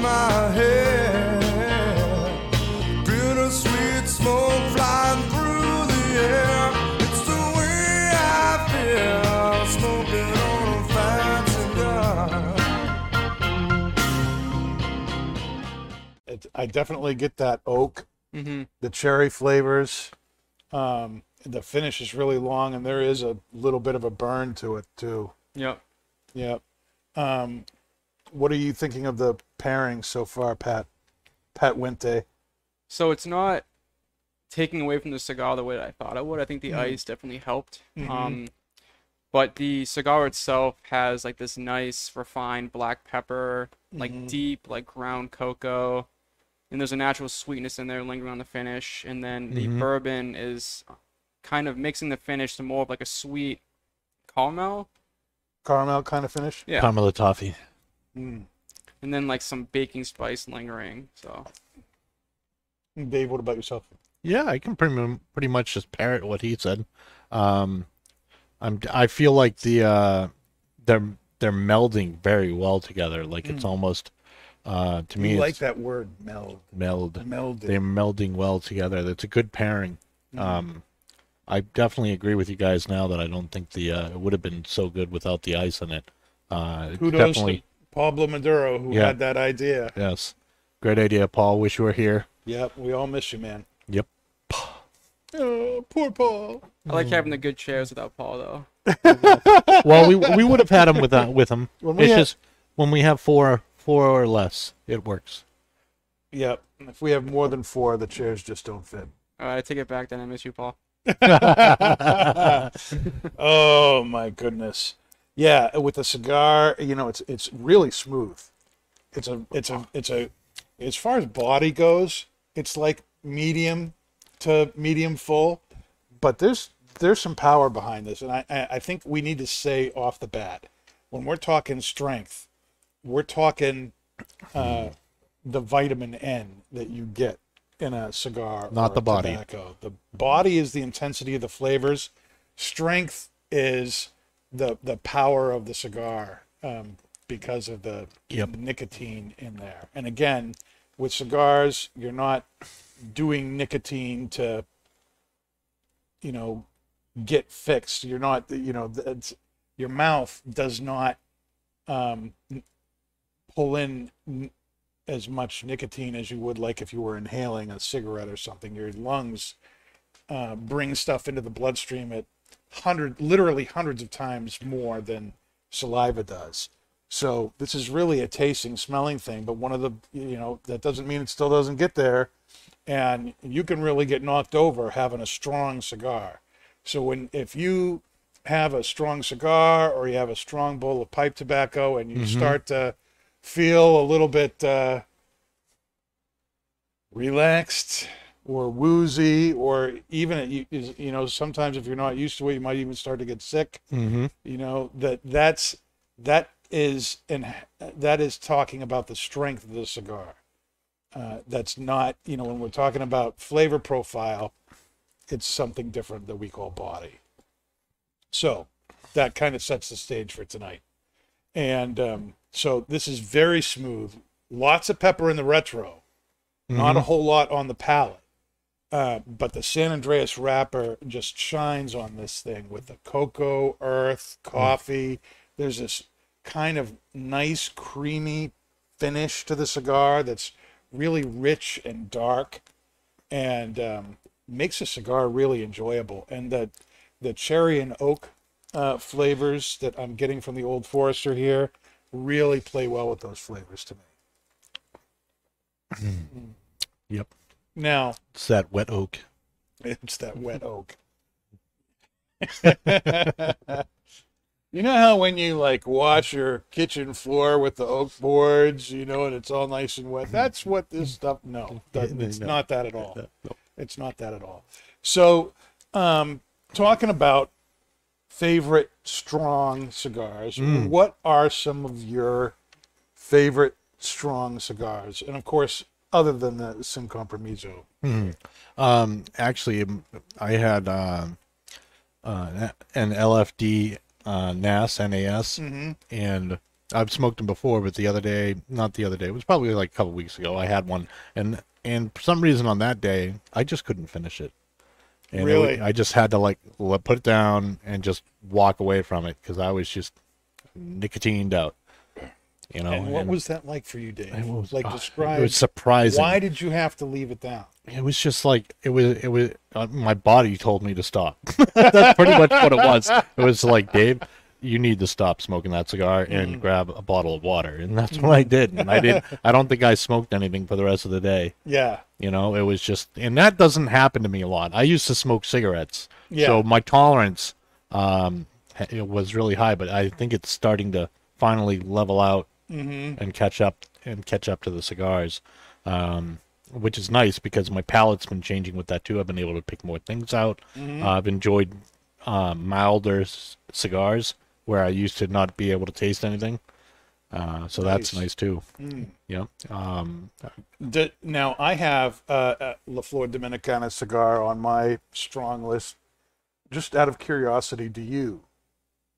My head. Bittersweet smoke flying through the air. It's the way I feel smoking on a fine cigar. It, I definitely get that oak, Mm-hmm. the cherry flavors. Um, the finish is really long, and there is a little bit of a burn to it too. Yep. Yep. Um, what are you thinking of the pairing so far, Pat? Pat Wente. So it's not taking away from the cigar the way that I thought it would. I think the Mhm. ice definitely helped. Mhm. Um, but the cigar itself has like this nice refined black pepper, like Mhm. deep like ground cocoa, and there's a natural sweetness in there lingering on the finish. And then the Mhm. bourbon is kind of mixing the finish to more of like a sweet caramel. Caramel kind of finish. Yeah. Caramel toffee. Mm. And then like some baking spice lingering. So Dave, what about yourself? Yeah, I can pretty pretty much just parrot what he said. Um, I'm I feel like the uh, they're they're melding very well together. Like it's Mm. almost uh, to me you like it's that word, meld. meld. Melded. They're melding well together. That's a good pairing. Mhm. Um, I definitely agree with you guys now that I don't think the uh, it would have been so good without the ice in it. Uh, it's Kudos definitely to Pablo Maduro who Yeah. had that idea. yes, great idea, Paul. Wish you were here. Yep, we all miss you, man. Yep. Oh, poor Paul. I like having the good chairs without Paul though. well, we we would have had him with uh, with him. When we It's had- just when we have four four or less, it works. Yep. If we have more than four, the chairs just don't fit. All right, I take it back. Then I miss you, Paul. oh my goodness. Yeah, with the cigar, you know, it's it's really smooth. It's a it's a it's a as far as body goes, it's like medium to medium full, but there's there's some power behind this, and I I think we need to say off the bat when we're talking strength, we're talking uh, the vitamin N that you get in a cigar, Not the body. Tobacco. The body is the intensity of the flavors. Strength is the the power of the cigar um, because of the Yep. nicotine in there. And again, with cigars, you're not doing nicotine to, you know, get fixed. You're not, you know, your mouth does not um, pull in n- as much nicotine as you would like if you were inhaling a cigarette or something. Your lungs uh, bring stuff into the bloodstream at hundred, literally hundreds of times more than saliva does. So this is really a tasting, smelling thing. But one of the, you know, that doesn't mean it still doesn't get there, and you can really get knocked over having a strong cigar. So when if you have a strong cigar or you have a strong bowl of pipe tobacco and you start to feel a little bit uh, relaxed or woozy or even you, you know sometimes if you're not used to it you might even start to get sick. Mm-hmm. you know that that's that is and that is talking about the strength of the cigar. Uh, that's not you know when we're talking about flavor profile it's something different that we call body. So that kind of sets the stage for tonight. And um, so this is very smooth lots of pepper in the retro not a whole lot on the palate. Uh, but the San Andres wrapper just shines on this thing with the cocoa, earth, coffee. There's this kind of nice, creamy finish to the cigar that's really rich and dark and um, makes a cigar really enjoyable. And the, the cherry and oak uh, flavors that I'm getting from the Old Forester here really play well with those flavors to me. Yep. Now, It's that wet oak. It's that wet oak. You know how when you like wash your kitchen floor with the oak boards, you know, and it's all nice and wet. That's what this stuff. No, it's No. not that at all. It's not that at all. So, um, talking about favorite strong cigars, what are some of your favorite strong cigars? And of course, other than the Sin Compromiso. Um, actually, I had uh, uh, an LFD uh, NAS NAS, and I've smoked them before, but the other day, not the other day, it was probably like a couple weeks ago. I had one, and and for some reason on that day, I just couldn't finish it. And it Really? I just had to like put it down and just walk away from it because I was just nicotined out. You know, And what and was that like for you, Dave? it was, like uh, describe. It was surprising. Why did you have to leave it down? it was just like it was it was uh, my body told me to stop that's pretty much what it was it was like dave you need to stop smoking that cigar and grab a bottle of water and that's what i did and i didn't i don't think i smoked anything for the rest of the day Yeah. you know it was just and that doesn't happen to me a lot i used to smoke cigarettes Yeah. so my tolerance um it was really high but i think it's starting to finally level out and catch up and catch up to the cigars um which is nice because my palate's been changing with that too. I've been able to pick more things out. Uh, i've enjoyed uh, milder c- cigars where i used to not be able to taste anything. Uh, so that's Nice. nice too. Yeah um, D- now I have uh, a La Flor Dominicana cigar on my strong list. Just out of curiosity, do you,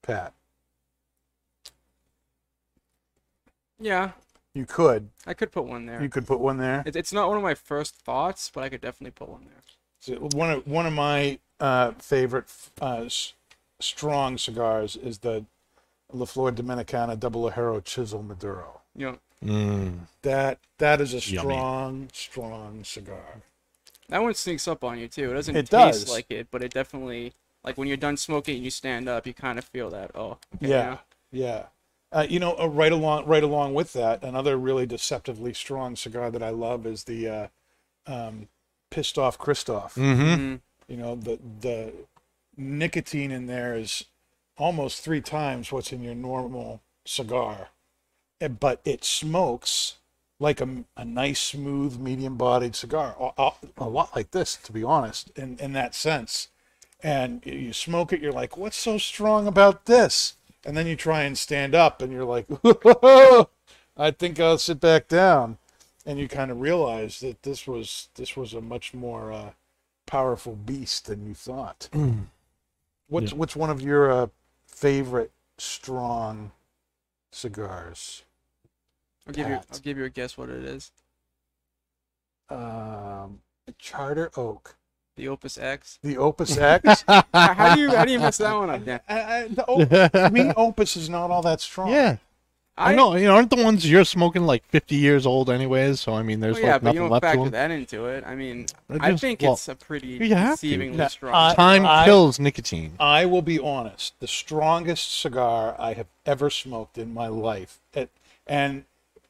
Pat? Yeah, You could. I could put one there. You could put one there. It, it's not one of my first thoughts, but I could definitely put one there. So one of one of my uh, favorite uh, s- strong cigars is the La Flor Dominicana Double Ligero Chisel Maduro. You know, mm, That that is a Yummy. strong, strong cigar. that one sneaks up on you too. It doesn't It taste does. like it, but it definitely like when you're done smoking and you stand up, you kind of feel that. Oh, okay, Yeah, yeah. Uh, you know, uh, right along, right along with that, another really deceptively strong cigar that I love is the uh, um, Pissed Off Christoph. mm-hmm. Mhm. You know, the the nicotine in there is almost three times what's in your normal cigar, Eh, but it smokes like a, a nice, smooth, medium-bodied cigar, a, a, a lot like this, to be honest, in in that sense. And you- you smoke it, you're like, what's so strong about this? And then you try and stand up, and you're like, I think I'll sit back down. And you kind of realize that this was this was a much more uh, powerful beast than you thought. What's what's one of your uh, favorite strong cigars? I'll give you. I'll give you a guess what it is. Um, Charter Oak, The Opus X. the Opus X. How how do you how do you mess that one up? Dan? I, I, the Op- to me, Opus is not all that strong. yeah I, know, you know, aren't the ones you're smoking like 50 years old anyways? So I mean, there's Well, yeah, like but you nothing don't to factor that into it. I mean, I just- think well, it's a pretty you have to. deceivingly No, strong. I- Time I- kills nicotine. I will be honest. The strongest cigar I have ever smoked in my life, it, and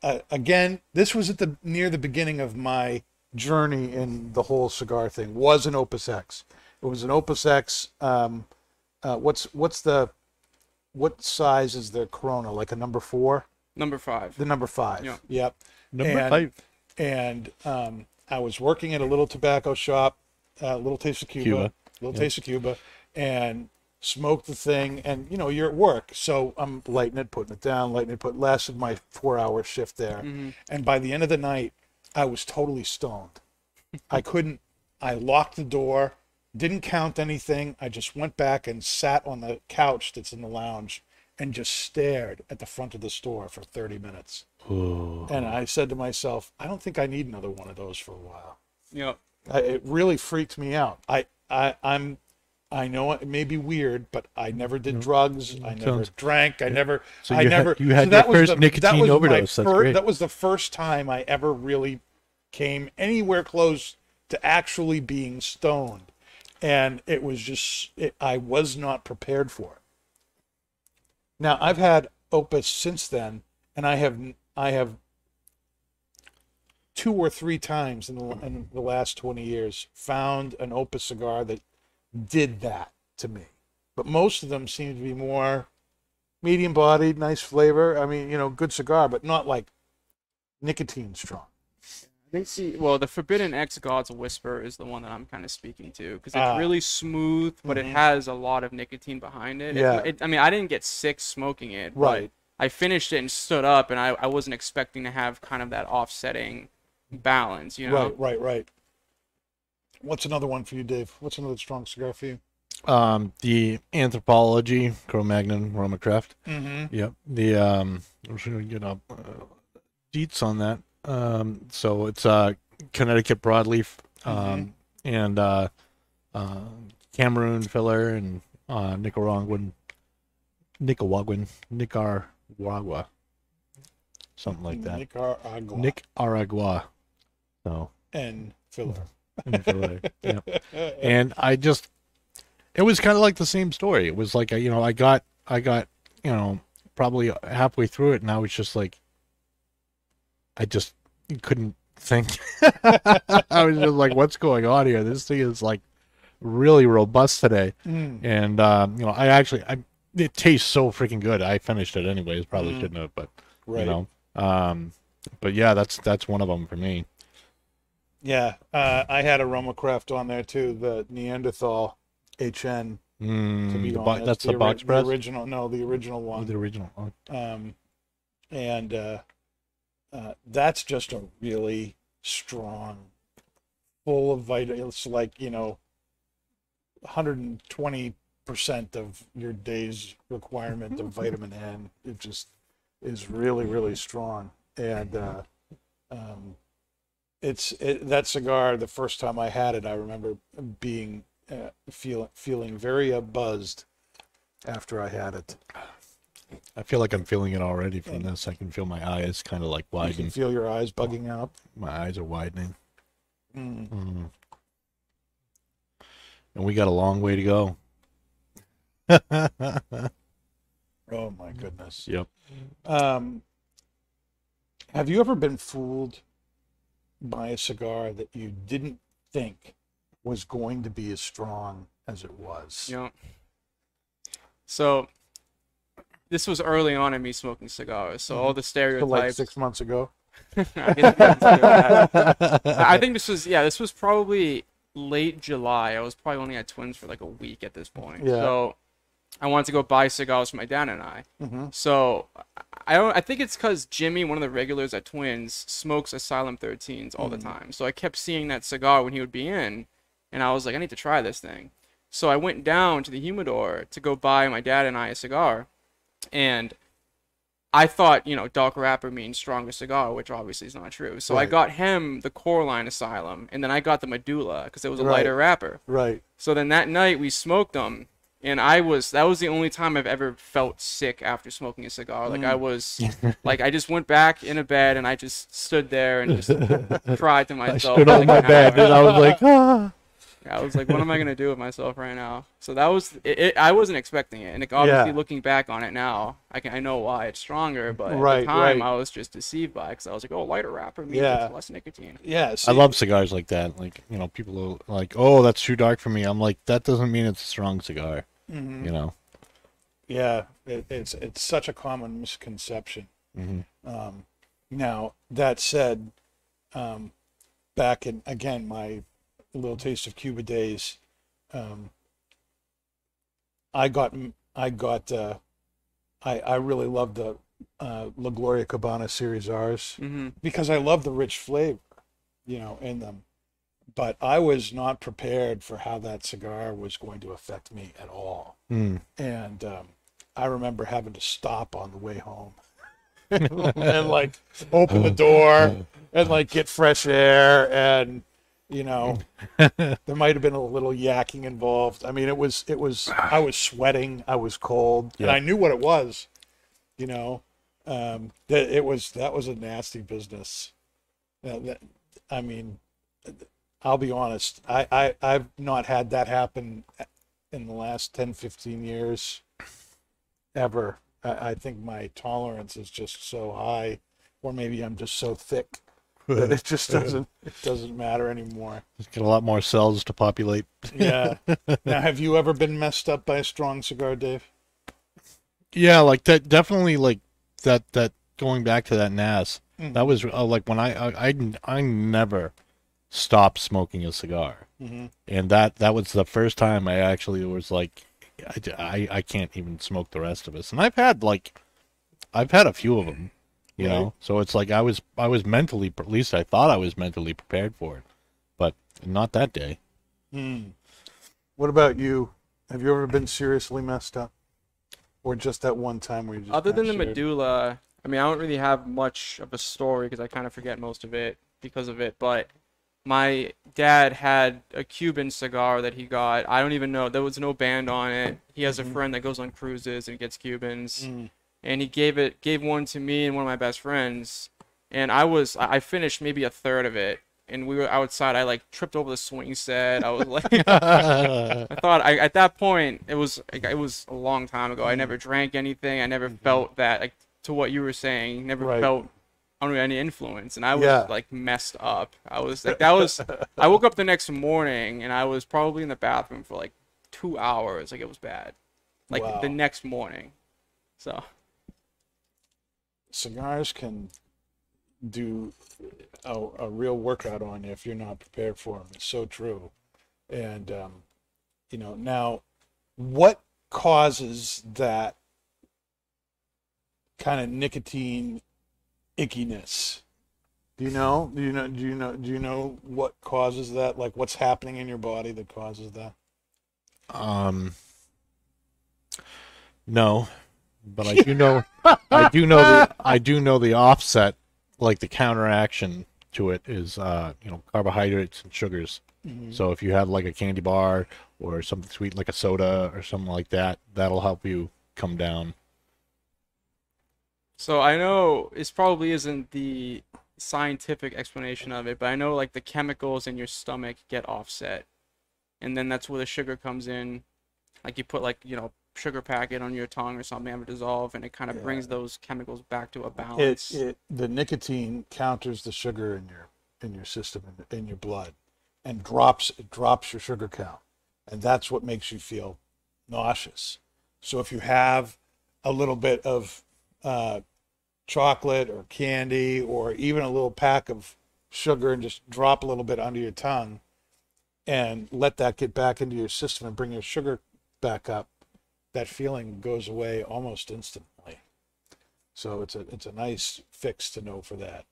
uh, again, this was at the near the beginning of my journey in the whole cigar thing. Was an Opus X. It was an Opus X. Um, uh, what's what's the what size is the Corona? Like a number four? Number five. The number five. Yeah. Yep. Number and, five. And um, I was working at a little tobacco shop, uh, Little Taste of Cuba, Cuba. Little Taste of Cuba, and smoked the thing. And you know, you're at work, so I'm lighting it, putting it down, lighting it, put lasted my four hour shift there. And by the end of the night, I was totally stoned. I couldn't. I locked the door, didn't count anything. I just went back and sat on the couch that's in the lounge and just stared at the front of the store for 30 minutes. And I said to myself, I don't think I need another one of those for a while. Yep. I, it really freaked me out. I, I, I'm, I know it may be weird, but I never did drugs. I never Sounds- drank. I never. So I you had- never. you had that your was first the- nicotine that was my overdose. That's great. That was the first time I ever really came anywhere close to actually being stoned, and it was just. It, I was not prepared for it. Now I've had Opus since then, and I have I have two or three times in the, in the last 20 years found an Opus cigar that did that to me. But most of them seem to be more medium bodied, nice flavor. I mean, you know, good cigar, but not like nicotine strong. I think see, well, the Forbidden X God's Whisper is the one that I'm kind of speaking to because it's Ah. really smooth, but it has a lot of nicotine behind it. It- Yeah. It, I mean, I didn't get sick smoking it. but Right. I finished it and stood up, and I, I wasn't expecting to have kind of that offsetting balance, you know? Right, right, right. What's another one for you, Dave? What's another strong cigar for you? Um, the anthropology, Cro-Magnon, Roma Craft. Mm-hmm. Yep. The um, I'm sure get up uh, deets on that. Um, so it's uh Connecticut broadleaf, um, and uh, uh, Cameroon filler and uh, Nicaraguan, Nicaraguan, Nicaragua, something like that. Nicaragua. Nicaragua. So and filler. And and I just it was kind of like the same story. It was like I, you know I got I got you know probably halfway through it and I was just like I just couldn't think. I was just like, what's going on here? This thing is like really robust today, Mm. and um, you know I actually I it tastes so freaking good. I finished it anyways. Probably Mhm. shouldn't have, but Right. you know. Um, but yeah, that's that's one of them for me. Yeah. Uh, I had a Roma Craft on there too, the Neanderthal HN. To Mm, be the bo- honest, that's the, ori- box press. The original, no, the original Oh, one. the original. Oh, um, and uh, uh, that's just a really strong, full of vitamin. It's like you know, 120 percent of your day's requirement of vitamin N. It just is really, really strong, and uh, um, it's it, that cigar. The first time I had it, I remember being uh, feeling feeling very buzzed after I had it. I feel like I'm feeling it already from this. I can feel my eyes kind of like widening. You can feel your eyes bugging out. My eyes are widening. Mm. Mm. And we got a long way to go. Oh my goodness. yep. Um, have you ever been fooled by a cigar that you didn't think was going to be as strong as it was? Know. So this was early on in me smoking cigars, so all mm-hmm. the So like stereotypes. six months ago. I guess that's good. I think this was yeah, this was probably late July. I was probably only at Twins for like a week at this point. Yeah. So I wanted to go buy cigars for my dad and I. Mm-hmm. So I don't. I think it's because Jimmy, one of the regulars at Twins, smokes Asylum 13s all the time. So I kept seeing that cigar when he would be in, and I was like, I need to try this thing. So I went down to the humidor to go buy my dad and I a cigar, and I thought, you know, dark wrapper means stronger cigar, which obviously is not true. So I got him the Coraline Asylum, and then I got the Medulla because it was a Right. lighter wrapper. Right. So then that night we smoked them, and I was that was the only time I've ever felt sick after smoking a cigar. Like Mm. I was, like I just went back in a bed and I just stood there and just cried to I myself. stood on my bed hour. and I was like, ah. I was like, what am I gonna do with myself right now? So that was it. it I wasn't expecting it, and like, obviously Yeah. looking back on it now, I can I know why it's stronger, but at Right, the time right. I was just deceived by it because I was like, oh, lighter wrapper means Yeah. less nicotine. Yeah. I love cigars like that. Like, you know, people are like, oh, that's too dark for me. I'm like, that doesn't mean it's a strong cigar. Mhm. You know? Yeah. It, it's it's such a common misconception. hmm Um, now that said, um, back in again my little taste of Cuba days, um, I got I got uh, I I really loved the uh, La Gloria Cubana Series R's hmm because I love the rich flavor, you know, in them. But I was not prepared for how that cigar was going to affect me at all Mm. and um, I remember having to stop on the way home and like open the door and like get fresh air and you know there might have been a little yakking involved. I mean it was it was I was sweating, I was cold, and I knew what it was. You know, um, that it was that was a nasty business. That, that, I mean, I'll be honest. I, I I've not had that happen in the last 10, 15 years ever. I, I think my tolerance is just so high, or maybe I'm just so thick that it just doesn't it doesn't matter anymore. Just get a lot more cells to populate. Yeah. now, have you ever been messed up by a strong cigar, Dave? Yeah, like that. Definitely, like that. That going back to that NAS. Mm-hmm. That was uh, like when I, I I I never stopped smoking a cigar, Mm-hmm. and that that was the first time I actually was like, I, I I can't even smoke the rest of us. And I've had like, I've had a few of them, you Right. know. So it's like I was I was mentally at least I thought I was mentally prepared for it, but not that day. What about you? Have you ever been seriously messed up, or just that one time where you just Other than the shared? medulla, I mean, I don't really have much of a story because I kind of forget most of it because of it. But my dad had a Cuban cigar that he got. I don't even know. There was no band on it. He has a mm-hmm. friend that goes on cruises and gets Cubans, mm. and he gave it gave one to me and one of my best friends. And I was I finished maybe a third of it, and we were outside. I like tripped over the swing set. I was like. I thought I, at that point it was it was a long time ago. I never mm. drank anything. I never mm-hmm. felt that like to what you were saying. Never Right. felt under any influence, and I was Yeah. like messed up. I was like that was. I woke up the next morning and I was probably in the bathroom for like two hours. Like it was bad. Like Wow. the next morning. So cigars can do a, a real workout on you if you're not prepared for them. It's so true. And, um, you know, now what causes that kind of nicotine ickiness? Do you know? Do you know? Do you know? Do you know what causes that? Like, what's happening in your body that causes that? Um, no, but I do know. I do know the. I do know the offset, like the counteraction to it is, uh, you know, carbohydrates and sugars. So if you have like a candy bar or something sweet like a soda or something like that, that'll help you come down. So I know this probably isn't the scientific explanation of it, but I know like the chemicals in your stomach get offset, and then that's where the sugar comes in. Like you put like you know sugar packet on your tongue or something, have it dissolve, and it kind of brings those chemicals back to a It, balance. it the nicotine counters the sugar in your in your system in, in your blood, and drops it drops your sugar count, and that's what makes you feel nauseous. So if you have a little bit of uh, chocolate or candy or even a little pack of sugar and just drop a little bit under your tongue, and let that get back into your system and bring your sugar back up, that feeling goes away almost instantly. So it's a it's a nice fix to know for that.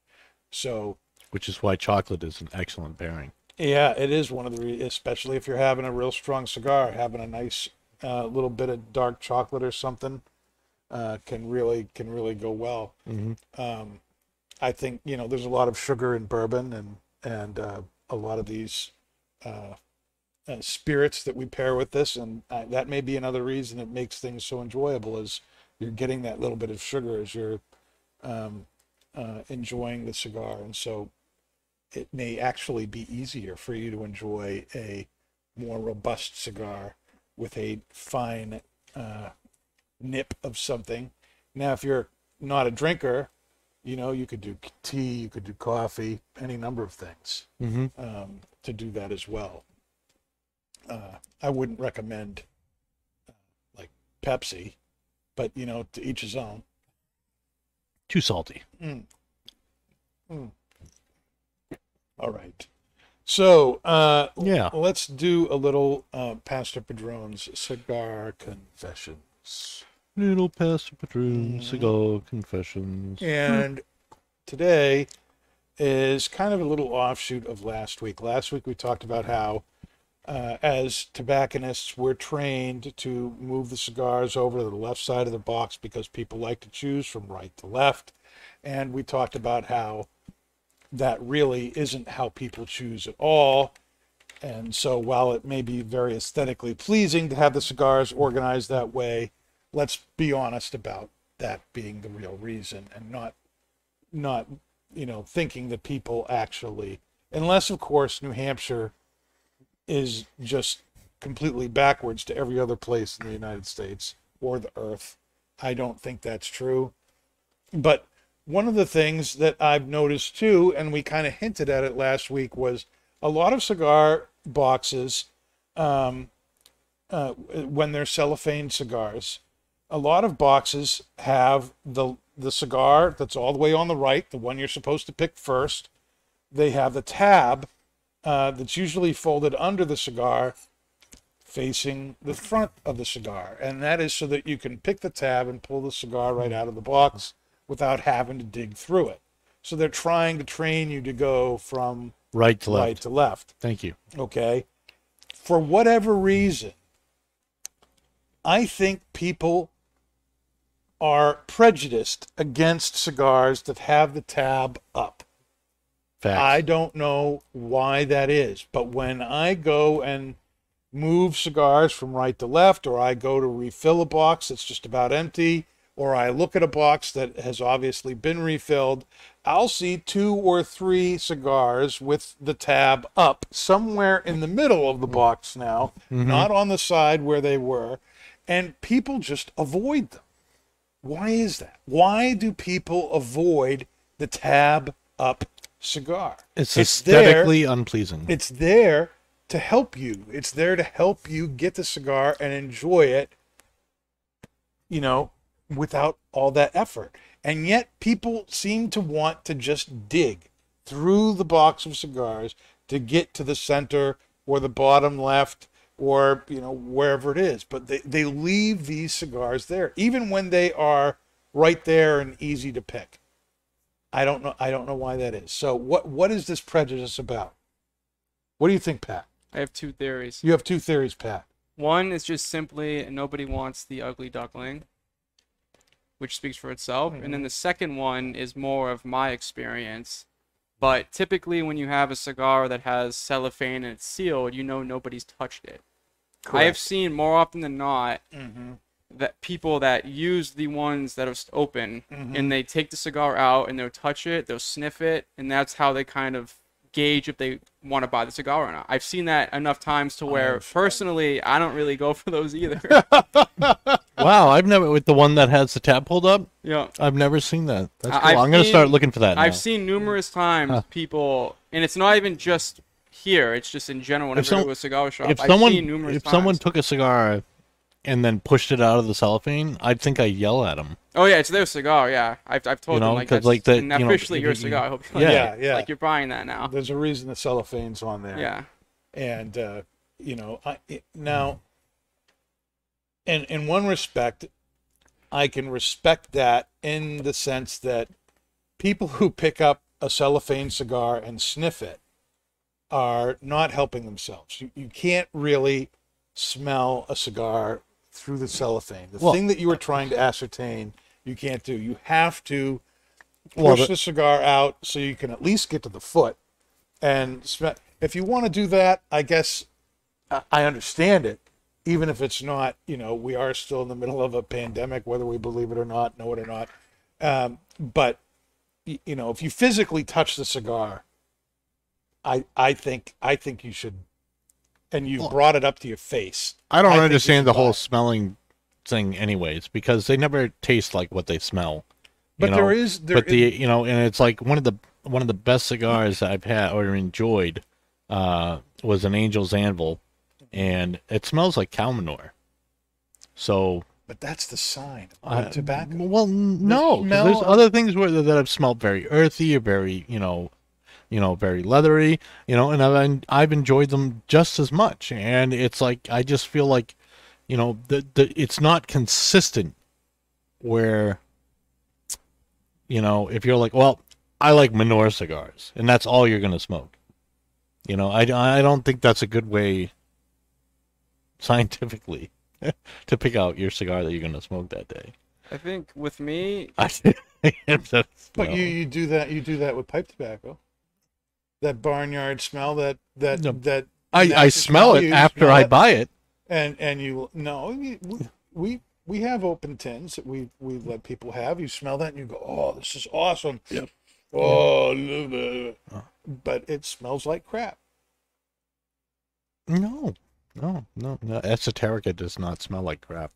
So Which is why chocolate is an excellent pairing. yeah, it is one of the re- especially if you're having a real strong cigar, having a nice uh, little bit of dark chocolate or something uh, can really can really go well. Um, I think you know there's a lot of sugar in bourbon and and uh, a lot of these uh, uh, spirits that we pair with this, and uh, that may be another reason it makes things so enjoyable is you're getting that little bit of sugar as you're um, uh, enjoying the cigar, and so it may actually be easier for you to enjoy a more robust cigar with a fine uh, nip of something. Now, if you're not a drinker, you know, you could do tea, you could do coffee, any number of things Mm-hmm. um, to do that as well. Uh, I wouldn't recommend uh, like Pepsi, but you know, to each his own. Too salty. All right. So uh, Yeah. let's do a little uh, Pastor Padron's cigar confessions. Little Pastor Padron cigar confessions. And today is kind of a little offshoot of last week. Last week we talked about how, uh, as tobacconists, we're trained to move the cigars over to the left side of the box because people like to choose from right to left. And we talked about how that really isn't how people choose at all. And so while it may be very aesthetically pleasing to have the cigars organized that way, let's be honest about that being the real reason and not not you know thinking that people actually unless of course New Hampshire is just completely backwards to every other place in the United States or the earth. I don't think that's true. But one of the things that I've noticed too, and we kind of hinted at it last week, was a lot of cigar boxes, um, uh, when they're cellophane cigars, a lot of boxes have the the cigar that's all the way on the right, the one you're supposed to pick first. They have the tab uh, that's usually folded under the cigar, facing the front of the cigar, and that is so that you can pick the tab and pull the cigar right out of the box without having to dig through it. So they're trying to train you to go from Right to left. right to left Thank you. okay for whatever reason i think people are prejudiced against cigars that have the tab up. Facts. i don't know why that is but when i go and move cigars from right to left or i go to refill a box that's just about empty or i look at a box that has obviously been refilled i'll see two or three cigars with the tab up somewhere in the middle of the box now mm-hmm. not on the side where they were and people just avoid them why is that why do people avoid the tab up cigar it's there- aesthetically unpleasing. it's there to help you. It's there to help you get the cigar and enjoy it, you know, without all that effort. And yet people seem to want to just dig through the box of cigars to get to the center or the bottom left or, you know, wherever it is. But they, they leave these cigars there, even when they are right there and easy to pick. I don't know I don't know why that is. So what what is this prejudice about? What do you think, Pat? I have two theories. You have two theories, Pat. One is just simply nobody wants the ugly duckling, which speaks for itself. And then mm-hmm. the second one is more of my experience. But typically, when you have a cigar that has cellophane and it's sealed, you know nobody's touched it. I have seen more often than not Mm-hmm. that people that use the ones that are open Mm-hmm. and they take the cigar out and they'll touch it, they'll sniff it, and that's how they kind of gauge if they want to buy the cigar or not. I've seen that enough times to where I've- personally I don't really go for those either. wow, I've never with the one that has the tab pulled up. yeah. I've never seen that. That's I- cool. I've I'm gonna start looking for that. I've now. seen numerous times Huh. people and it's not even just here, it's just in general whenever I some- go to a cigar shop. if I've someone seen numerous if someone took a cigar and then pushed it out of the cellophane, I'd think I'd yell at him. Oh yeah, it's their cigar, yeah. I've, I've told You know, them like 'cause, that's like, the- and you know, officially your you- cigar. I hope you Yeah. Yeah, yeah. Like you're buying that now. There's a reason the cellophane's on there. Yeah. And uh, you know, I it, now in in one respect, I can respect that in the sense that people who pick up a cellophane cigar and sniff it are not helping themselves. You, you can't really smell a cigar through the cellophane. The Well- thing that you were trying to ascertain, you can't do. You have to push Well, the- the cigar out so you can at least get to the foot and smell. If you want to do that, I guess I- I understand it, even if it's not. You know, we are still in the middle of a pandemic, whether we believe it or not, know it or not. Um, but you know, if you physically touch the cigar, I I think I think you should, and you brought it up to your face. I don't I understand the whole smelling thing, anyways, because they never taste like what they smell. But know? there is there but the you know, and it's like one of the one of the best cigars I've had or enjoyed uh, was an Angel's Anvil, and it smells like cow manure. So but that's the sign of uh, tobacco. Well, no, there's other things where that have smelled very earthy, or very you know, you know, very leathery, you know, and I've I've enjoyed them just as much. And it's like I just feel like, you know, the the it's not consistent. Where, you know, if you're like, well, I like Manor cigars, and that's all you're gonna smoke. You know, I I don't think that's a good way. Scientifically, to pick out your cigar that you're gonna smoke that day. I think with me, I, But but you, you do that you do that with pipe tobacco. That barnyard smell that that No. that I, I smell it after smell I it, buy it. and and you no we, we we have open tins that we we let people have. You smell that and you go, oh, this is awesome. Yep. Oh, love it." Uh. but it smells like crap. No, no, no, no. Esoterica does not smell like crap.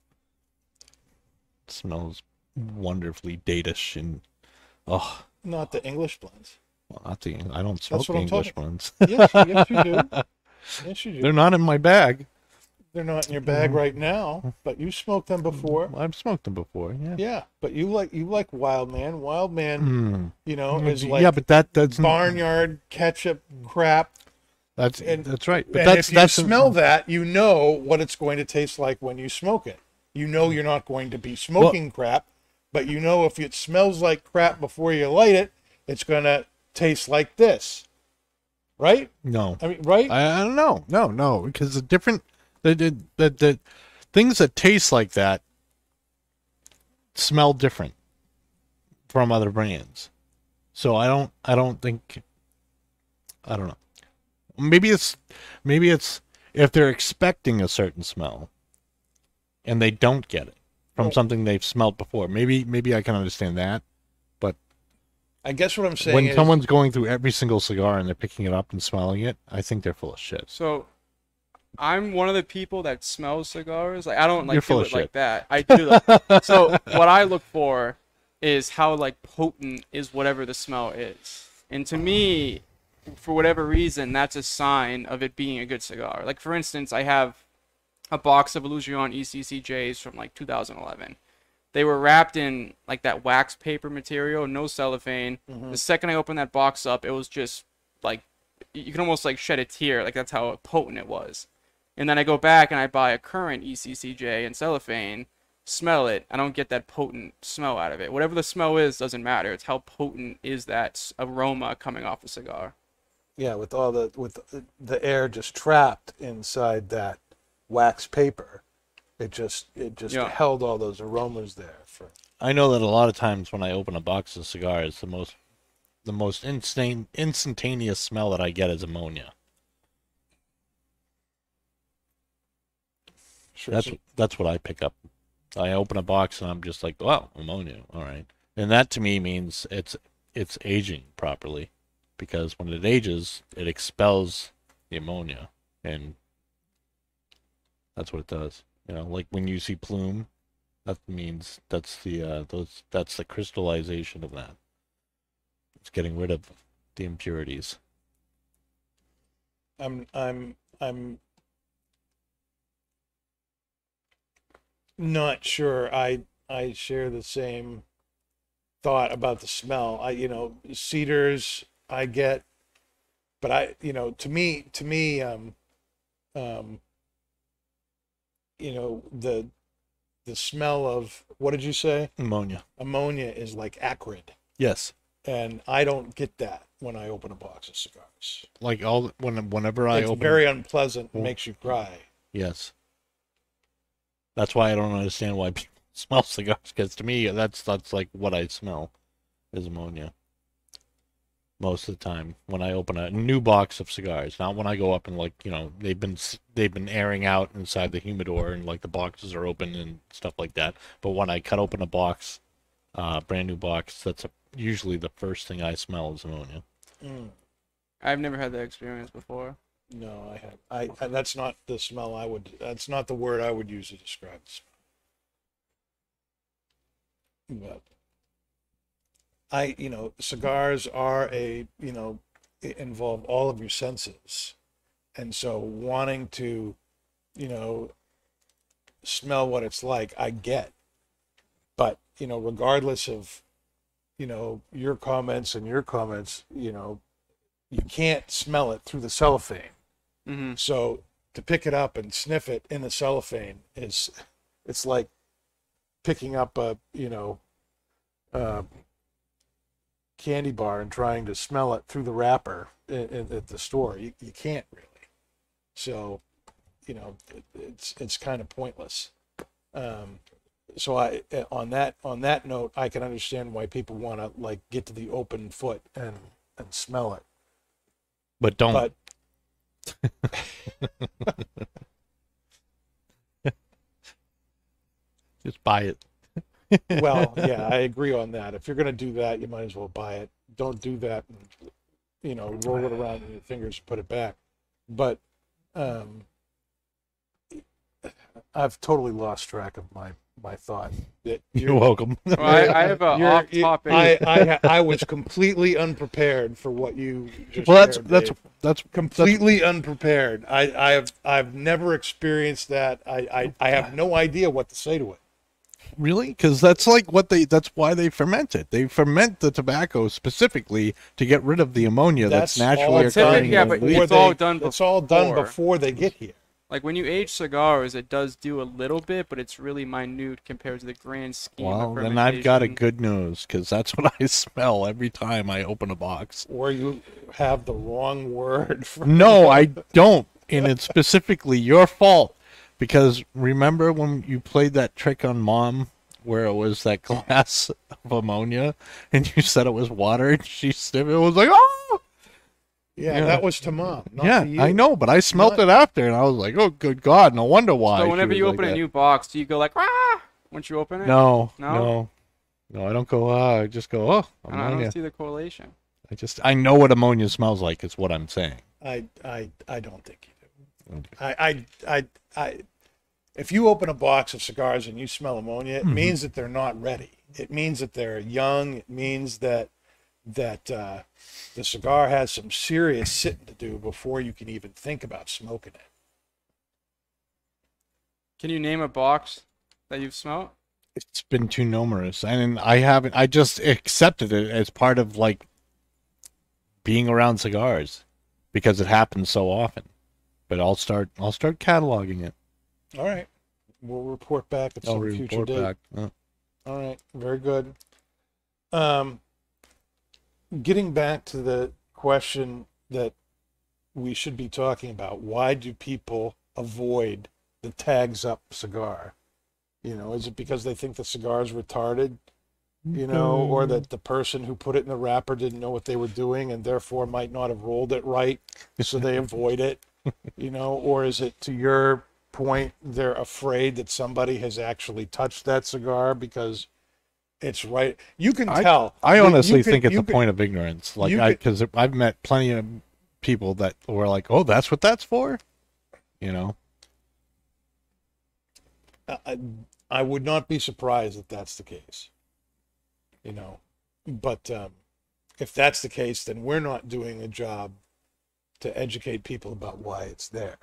It smells wonderfully datish and oh, Not the English blends. Well, not the I don't smoke the English talking- ones. Yes, yes you do. Yes, you do. They're not in my bag. They're not in your bag Mm-hmm. right now, but you smoked them before. I've smoked them before. Yeah. Yeah, but you like you like Wild Man. Wild Man, Mm. you know, is like yeah, but that that's barnyard ketchup crap. That's and- that's right. But and that's if you that's smell that, you know what it's going to taste like when you smoke it. You know you're not going to be smoking crap, but you know if it smells like crap before you light it, it's going to taste like this. Right? no. I mean, right? I, I don't know. No, no, because the different the, the the the things that taste like that smell different from other brands. So I don't I don't think I don't know. Maybe it's maybe it's if they're expecting a certain smell and they don't get it from something they've smelled before. Maybe maybe I can understand that. But I guess what I'm saying when is someone's going through every single cigar and they're picking it up and smelling it, I think they're full of shit. So, I'm one of the people that smells cigars. Like I don't like You're full do it like that. I do. Like, so what I look for is how like potent is whatever the smell is, and to me, for whatever reason, that's a sign of it being a good cigar. Like for instance, I have a box of Illusion ECCJs from like 2011. They were wrapped in like that wax paper material, no cellophane. Mm-hmm. The second I opened that box up, it was just like you can almost like shed a tear. Like that's how potent it was. And then I go back and I buy a current ECCJ in cellophane, smell it. I don't get that potent smell out of it. Whatever the smell is doesn't matter. It's how potent is that aroma coming off the cigar. yeah, with all the with the air just trapped inside that wax paper. It just it just Yeah. held all those aromas there for I know that a lot of times when I open a box of cigars, the most the most instant instantaneous smell that I get is ammonia. sure. That's that's what I pick up. I open a box and I'm just like, wow, ammonia. All right, and that to me means it's it's aging properly, because when it ages, it expels the ammonia, and that's what it does. You know, like when you see plume, that means that's the uh, those that's the crystallization of that. It's getting rid of the impurities. I'm I'm I'm not sure I I share the same thought about the smell. I you know cedars I get, but I you know to me to me um um you know the the smell of what did you say Ammonia. ammonia is like acrid Yes. and I don't get that when I open a box of cigars. Like all when whenever I it's open very unpleasant and Well- makes you cry. Yes. That's why I don't understand why people smell cigars. Because to me, that's that's like what I smell is ammonia. Most of the time, when I open a new box of cigars, not when I go up and like you know they've been they've been airing out inside the humidor and like the boxes are open and stuff like that. But when I cut open a box, uh, brand new box, that's a, usually the first thing I smell is ammonia. Mm. I've never had that experience before. No, I have. I, I that's not the smell I would. That's not the word I would use to describe the smell. But I, you know, cigars are a, you know, involve all of your senses, and so wanting to, you know, smell what it's like, I get. But you know, regardless of, you know, your comments and your comments, you know, you can't smell it through the cellophane. hmm So to pick it up and sniff it in the cellophane is, it's like picking up a you know, uh, candy bar and trying to smell it through the wrapper in, in, at the store. You you can't really. So, you know, it, it's it's kind of pointless. Um, so I on that on that note, I can understand why people want to like get to the open foot and and smell it. But don't. But just buy it. Well, yeah, I agree on that. If you're going to do that, you might as well buy it. Don't do that and, you know, roll it around in your fingers, put it back. But um, I've totally lost track of my my thought. That You're welcome. Well, I, I have a you're- off topic. I, I I was completely unprepared for what you. Just well, that's shared, that's Dave. that's completely unprepared. I I've I've never experienced that. I, I I have no idea what to say to it. Really? Because that's like what they. That's why they ferment it. They ferment the tobacco specifically to get rid of the ammonia that's, all naturally Typically, occurring. yeah, but it's leaf. before all they- done It's all done before. before they get here. like when you age cigars, it does do a little bit, but it's really minute compared to the grand scheme. Well, of then I've got a good news because that's what I smell every time I open a box. Or you have the wrong word. For No, I don't, and it's specifically your fault because remember when you played that trick on mom where it was that glass of ammonia and you said it was water and she sniffed it it was like oh Yeah, Yeah. that was to mom. Not yeah to you. I know but I smelt Not- it after and I was like oh good god no wonder why So whenever was you like open a that. new box, do you go like ah once you open it? no No? no no I don't go ah I just go oh I don't, I don't see the correlation. I just I know what ammonia smells like is what I'm saying I I I don't think you do. I I I I. If you open a box of cigars and you smell ammonia, it means that they're not ready. It means that they're young. It means that that uh, the cigar has some serious sitting to do before you can even think about smoking it. Can you name a box that you've smelt? it's been too numerous and i haven't i just accepted it as part of like being around cigars because it happens so often but i'll start i'll start cataloging it All right, we'll report back at i'll some future date. back Uh, All right, very good. Um, getting back to the question that we should be talking about, why do people avoid the tags up cigar? You know, is it because they think the cigar is retarded? You know, or that the person who put it in the wrapper didn't know what they were doing and therefore might not have rolled it right, so they avoid it? You know, or is it to your point, they're afraid that somebody has actually touched that cigar because it's right. You can I- tell. i honestly can- think it's a can- point of ignorance like i because i've met plenty of people that were like oh that's what that's for you know I, I would not be surprised if that's the case. You know, but um, if that's the case, then we're not doing a job to educate people about why it's there.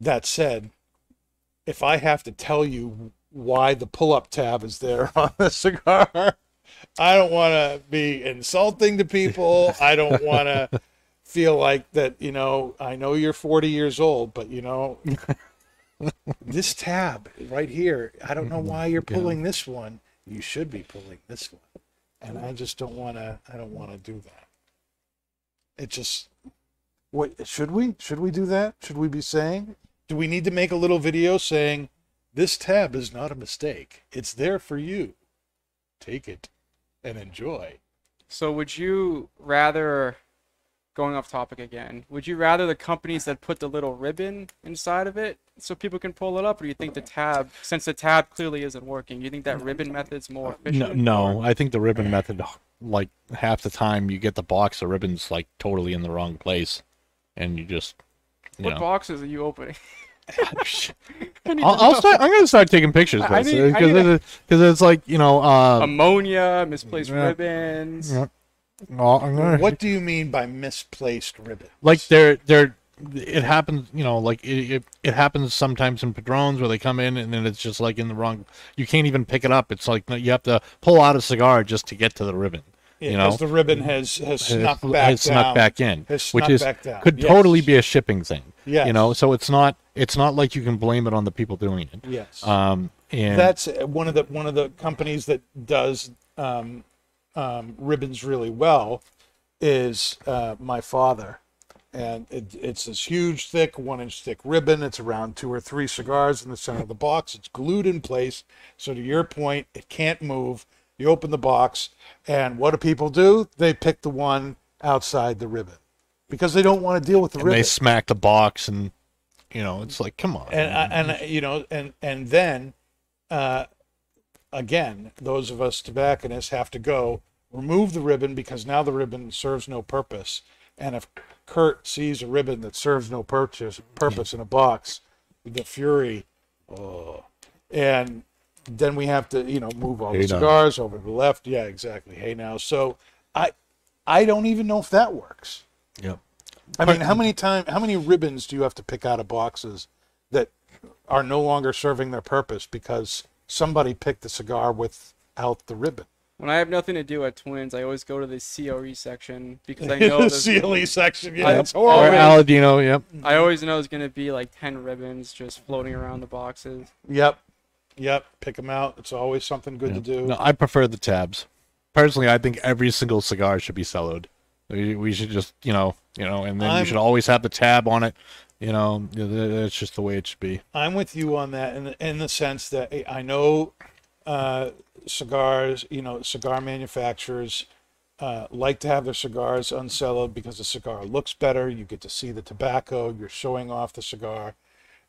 That said, if I have to tell you why the pull-up tab is there on the cigar, I don't want to be insulting to people. I don't want to feel like that. You know, I know you're 40 years old, but you know, this tab right here, I don't know why you're pulling this one. You should be pulling this one. And I just don't want to I don't want to do that. It just what should we? Should we do that? Should we be saying? Do we need to make a little video saying this tab is not a mistake. It's there for you. Take it and enjoy. So would you rather going off topic again, would you rather the companies that put the little ribbon inside of it so people can pull it up, or do you think the tab, since the tab clearly isn't working, you think that ribbon method's more efficient? no, no i think the ribbon method like half the time you get the box the ribbon's like totally in the wrong place and you just you What know boxes are you opening? I'll, I'll start. I'm gonna start taking pictures I- I because need- I because it's like you know. Uh, Ammonia, misplaced yeah. ribbons. yeah. well, I'm gonna- What do you mean by misplaced ribbon? like they're they're it happens you know like it, it it happens sometimes in padrones where they come in and then it's just like in the wrong you can't even pick it up. It's like you have to pull out a cigar just to get to the ribbon you know? because the ribbon has has has- snuck back has snuck back in Has which is down. could Yes. totally be a shipping thing yeah you know? So it's not it's not like you can blame it on the people doing it. Yes. um and That's uh, one of the one of the companies that does um, um, ribbons really well is uh, my father, and it, it's this huge, thick, one inch thick ribbon. It's around two or three cigars in the center of the box. It's glued in place, so to your point, it can't move. You open the box, and what do people do? They pick the one outside the ribbon because they don't want to deal with the and ribbon they smack the box and you know it's like come on and I- and you know and and then uh again those of us tobacconists have to go remove the ribbon because now the ribbon serves no purpose and if kurt sees a ribbon that serves no purchase purpose in a box the fury oh and then we have to you know move all Hey the now. cigars over to the left. Yeah, exactly. Hey now, so I I don't even know if that works. Yep. I mean, how many time how many ribbons do you have to pick out of boxes that are no longer serving their purpose because somebody picked the cigar without the ribbon? When I have nothing to do at Twins, I always go to the CRE section because I know the there's, CLE section. Yeah, I- it's Or. Aladino, yep. I always know there's gonna be like ten ribbons just floating around the boxes. Yep, yep. Pick them out. It's always something good to do. No, I prefer the tabs. Personally, I think every single cigar should be cellared. We, we should just, you know, you know, and then I'm- you should always have the tab on it. You know, th- th- that's just the way it should be. I'm with you on that in the, in the sense that eh, I know uh, cigars, you know, cigar manufacturers uh, like to have their cigars uncellared because the cigar looks better. You get to see the tobacco. You're showing off the cigar.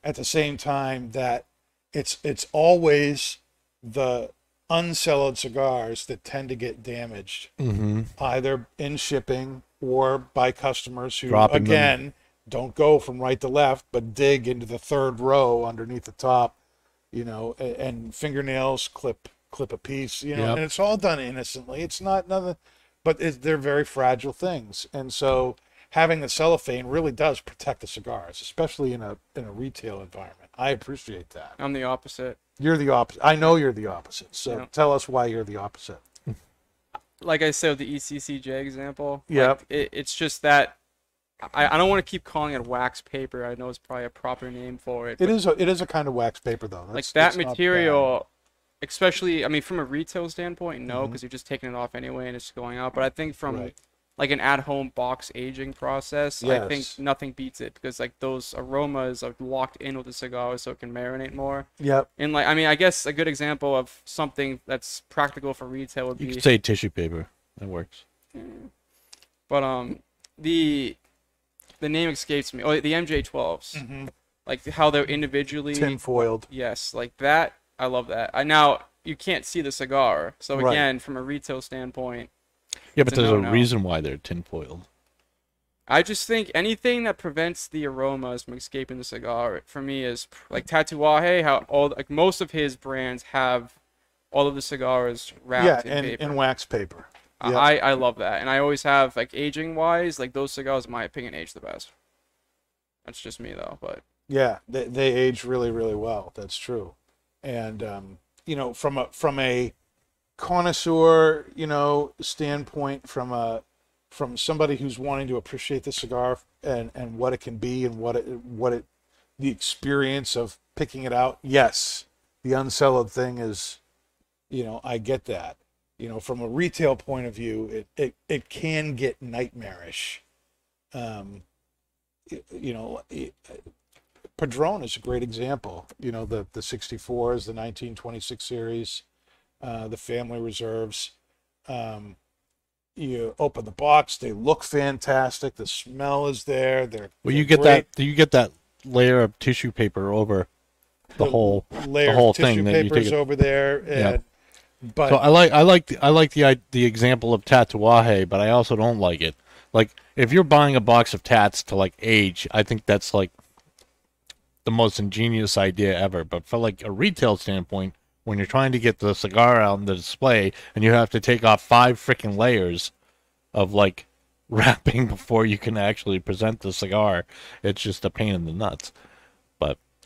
At the same time, that it's it's always the uncellared cigars that tend to get damaged, Mm-hmm. either in shipping or by customers who, Dropping them. again, don't go from right to left, but dig into the third row underneath the top, you know, and, and fingernails clip clip a piece, you know, Yep. and it's all done innocently. It's not nothing, but it, they're very fragile things, and so having the cellophane really does protect the cigars, especially in a in a retail environment. I appreciate that. I'm the opposite. You're the opposite. I know you're the opposite. So Yeah. tell us why you're the opposite. Like I said the ECCJ example. Yeah. Like, it, it's just that I, I don't want to keep calling it wax paper. I know it's probably a proper name for it. It but, is a it is a kind of wax paper though. like that that's material especially i mean from a retail standpoint no because you're just taking it off anyway and it's going out but i think from Right. like an at-home box aging process i think nothing beats it because like those aromas are locked in with the cigar so it can marinate more Yep. and like i mean i guess a good example of something that's practical for retail would You be could say tissue paper. That works. but um the the name escapes me oh the mj12s Mhm. like how they're individually Tin foiled. Yes, like that. I love that. I now you can't see the cigar, so Right. again, from a retail standpoint, Yeah, but It's a there's a no-no. reason why they're tinfoiled. I just think anything that prevents the aromas from escaping the cigar for me is like Tatuaje. How all like most of his brands have all of the cigars wrapped Yeah, in and, paper. and wax paper. I-. I I love that, and I always have like aging wise, like those cigars, in my opinion, age the best. That's just me though, but Yeah, they, they age really, really well. That's true. And um, you know, from a from a connoisseur, you know, standpoint, from a from somebody who's wanting to appreciate the cigar and and what it can be and what it what it the experience of picking it out. Yes, the uncellared thing is, you know, I get that. You know, from a retail point of view, it it, it can get nightmarish. Um, you know, it- Padron is a great example. You know, the the 64s, the 1926 series, uh, the family reserves. Um, you open the box, they look fantastic. The smell is there. They're Well, they're you get great. that. You get that layer of tissue paper over the whole. layer whole of tissue thing papers over there. And, But So I like I like the, I like the the example of tatuaje, but I also don't like it. Like if you're buying a box of tats to like age, I think that's like the most ingenious idea ever. But for like a retail standpoint, when you're trying to get the cigar out in the display and you have to take off five freaking layers of like wrapping before you can actually present the cigar, it's just a pain in the nuts.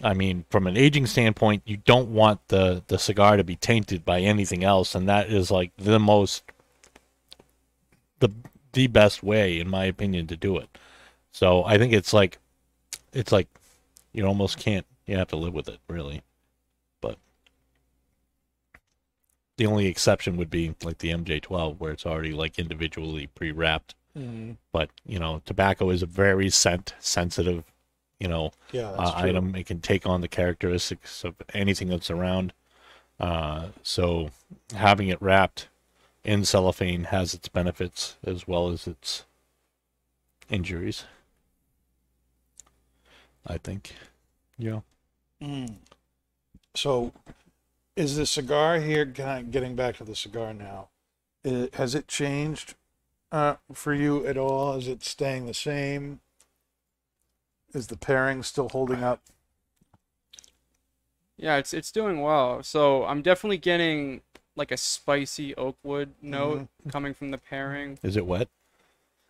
I mean, from an aging standpoint, you don't want the the cigar to be tainted by anything else, and that is like the most the the best way, in my opinion, to do it. So I think it's like it's like you almost can't you have to live with it really. But the only exception would be like the MJ12 where it's already like individually pre-wrapped. Mhm. But, you know, tobacco is a very scent sensitive, you know, yeah, uh, item. It can take on the characteristics of anything that's around. Uh, so having it wrapped in cellophane has its benefits as well as its injuries. I think. Yeah. Mm. So, is the cigar here? Getting back to the cigar now. has it changed uh, for you at all? Is it staying the same? Is the pairing still holding up? Yeah, it's it's doing well. So I'm definitely getting like a spicy oak wood note Mm-hmm. coming from the pairing. Is it wet?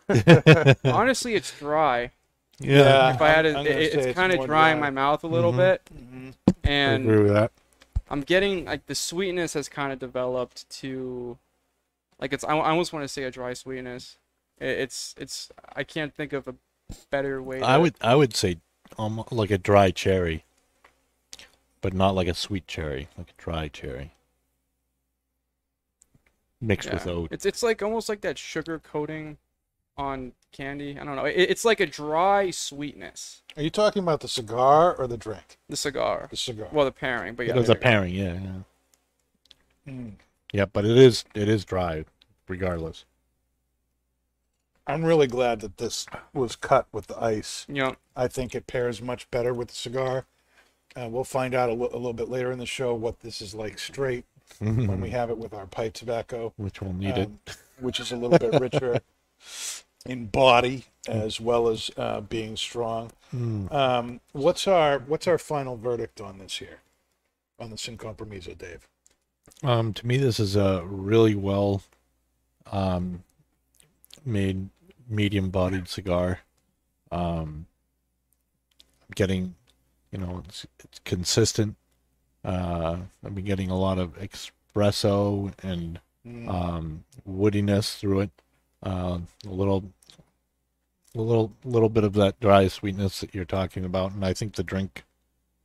Honestly, it's dry. Yeah. If I had I'm- to, I'm gonna it, it's it's kind of drying dry. my mouth a little Mhm. bit, Mhm. I and agree with that. I'm getting like the sweetness has kind of developed to, like it's I, I almost want to say a dry sweetness. It, it's it's I can't think of a better way. To, I would I would say almost like a dry cherry, but not like a sweet cherry, like a dry cherry mixed with yeah. oat. It's it's like almost like that sugar coating on candy. I don't know. It, it's like a dry sweetness. Are you talking about the cigar or the drink? The cigar. The cigar. Well, the pairing, but yeah. it was a pairing, yeah, yeah, Mm. yeah. But it is it is dry, regardless. I'm really glad that this was cut with the ice. You know, I think it pairs much better with the cigar. Uh, we'll find out a little bit later in the show what this is like straight when we have it with our pipe tobacco, Which we'll need it. um, which is a little bit richer in body as well as uh, being strong. Mm. Um, what's our what's our final verdict on this here, on the Sin Compromiso, Dave? Um, to me, this is a really well um, made, medium-bodied cigar. Um, I'm getting, you know, it's, it's consistent. Uh, I've been getting a lot of espresso and Mm. um, woodiness through it. Uh, a little, a little, little bit of that dry sweetness that you're talking about, and I think the drink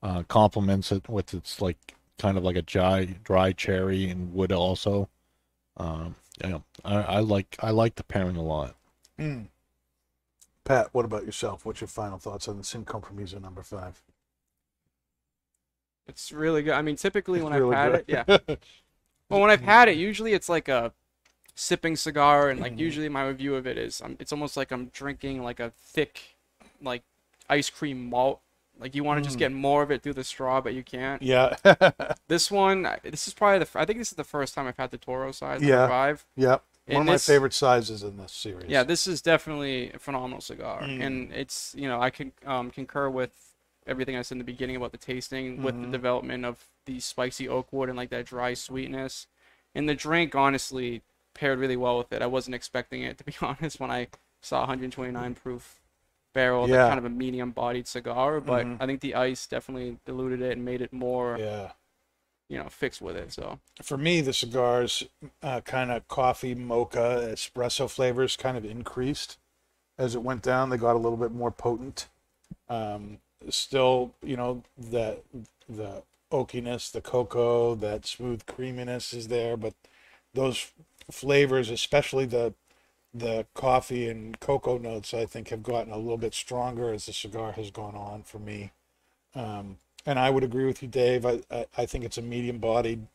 uh, complements it with its like kind of like a dry, dry cherry and wood also. Um, yeah, I, I like I like the pairing a lot. Mm. Pat, what about yourself? What's your final thoughts on the Sin Compromiso number five? it's really good. I mean, typically when Really I've had good. it, yeah. Well, when I've had it, usually it's like a sipping cigar, and like Mhm. usually my review of it is, um, it's almost like I'm drinking like a thick, like ice cream malt. Like you want to just Mm. get more of it through the straw, but you can't. yeah. This one, this is probably the. I think this is the first time I've had the Toro size. Yeah. Five. Yep. One And of my favorite sizes in this series. Yeah, this is definitely a phenomenal cigar, Mm. and it's you know I can um, concur with everything I said in the beginning about the tasting, with the Mhm. development of the spicy oak wood and like that dry sweetness, and the drink honestly paired really well with it. I wasn't expecting it to be honest when I saw 129 proof barrel, Yeah. kind of a medium bodied cigar, but Mhm. I think the ice definitely diluted it and made it more Yeah. You know fixed with it. So For me, the cigars, uh, kind of coffee, mocha, espresso flavors kind of increased as it went down. They got a little bit more potent. Um, still, you know, the the oakiness, the cocoa, that smooth creaminess is there, but those flavors, especially the the coffee and cocoa notes, I think have gotten a little bit stronger as the cigar has gone on for me. Um, and I would agree with you, Dave. I, I, I think it's a medium bodied,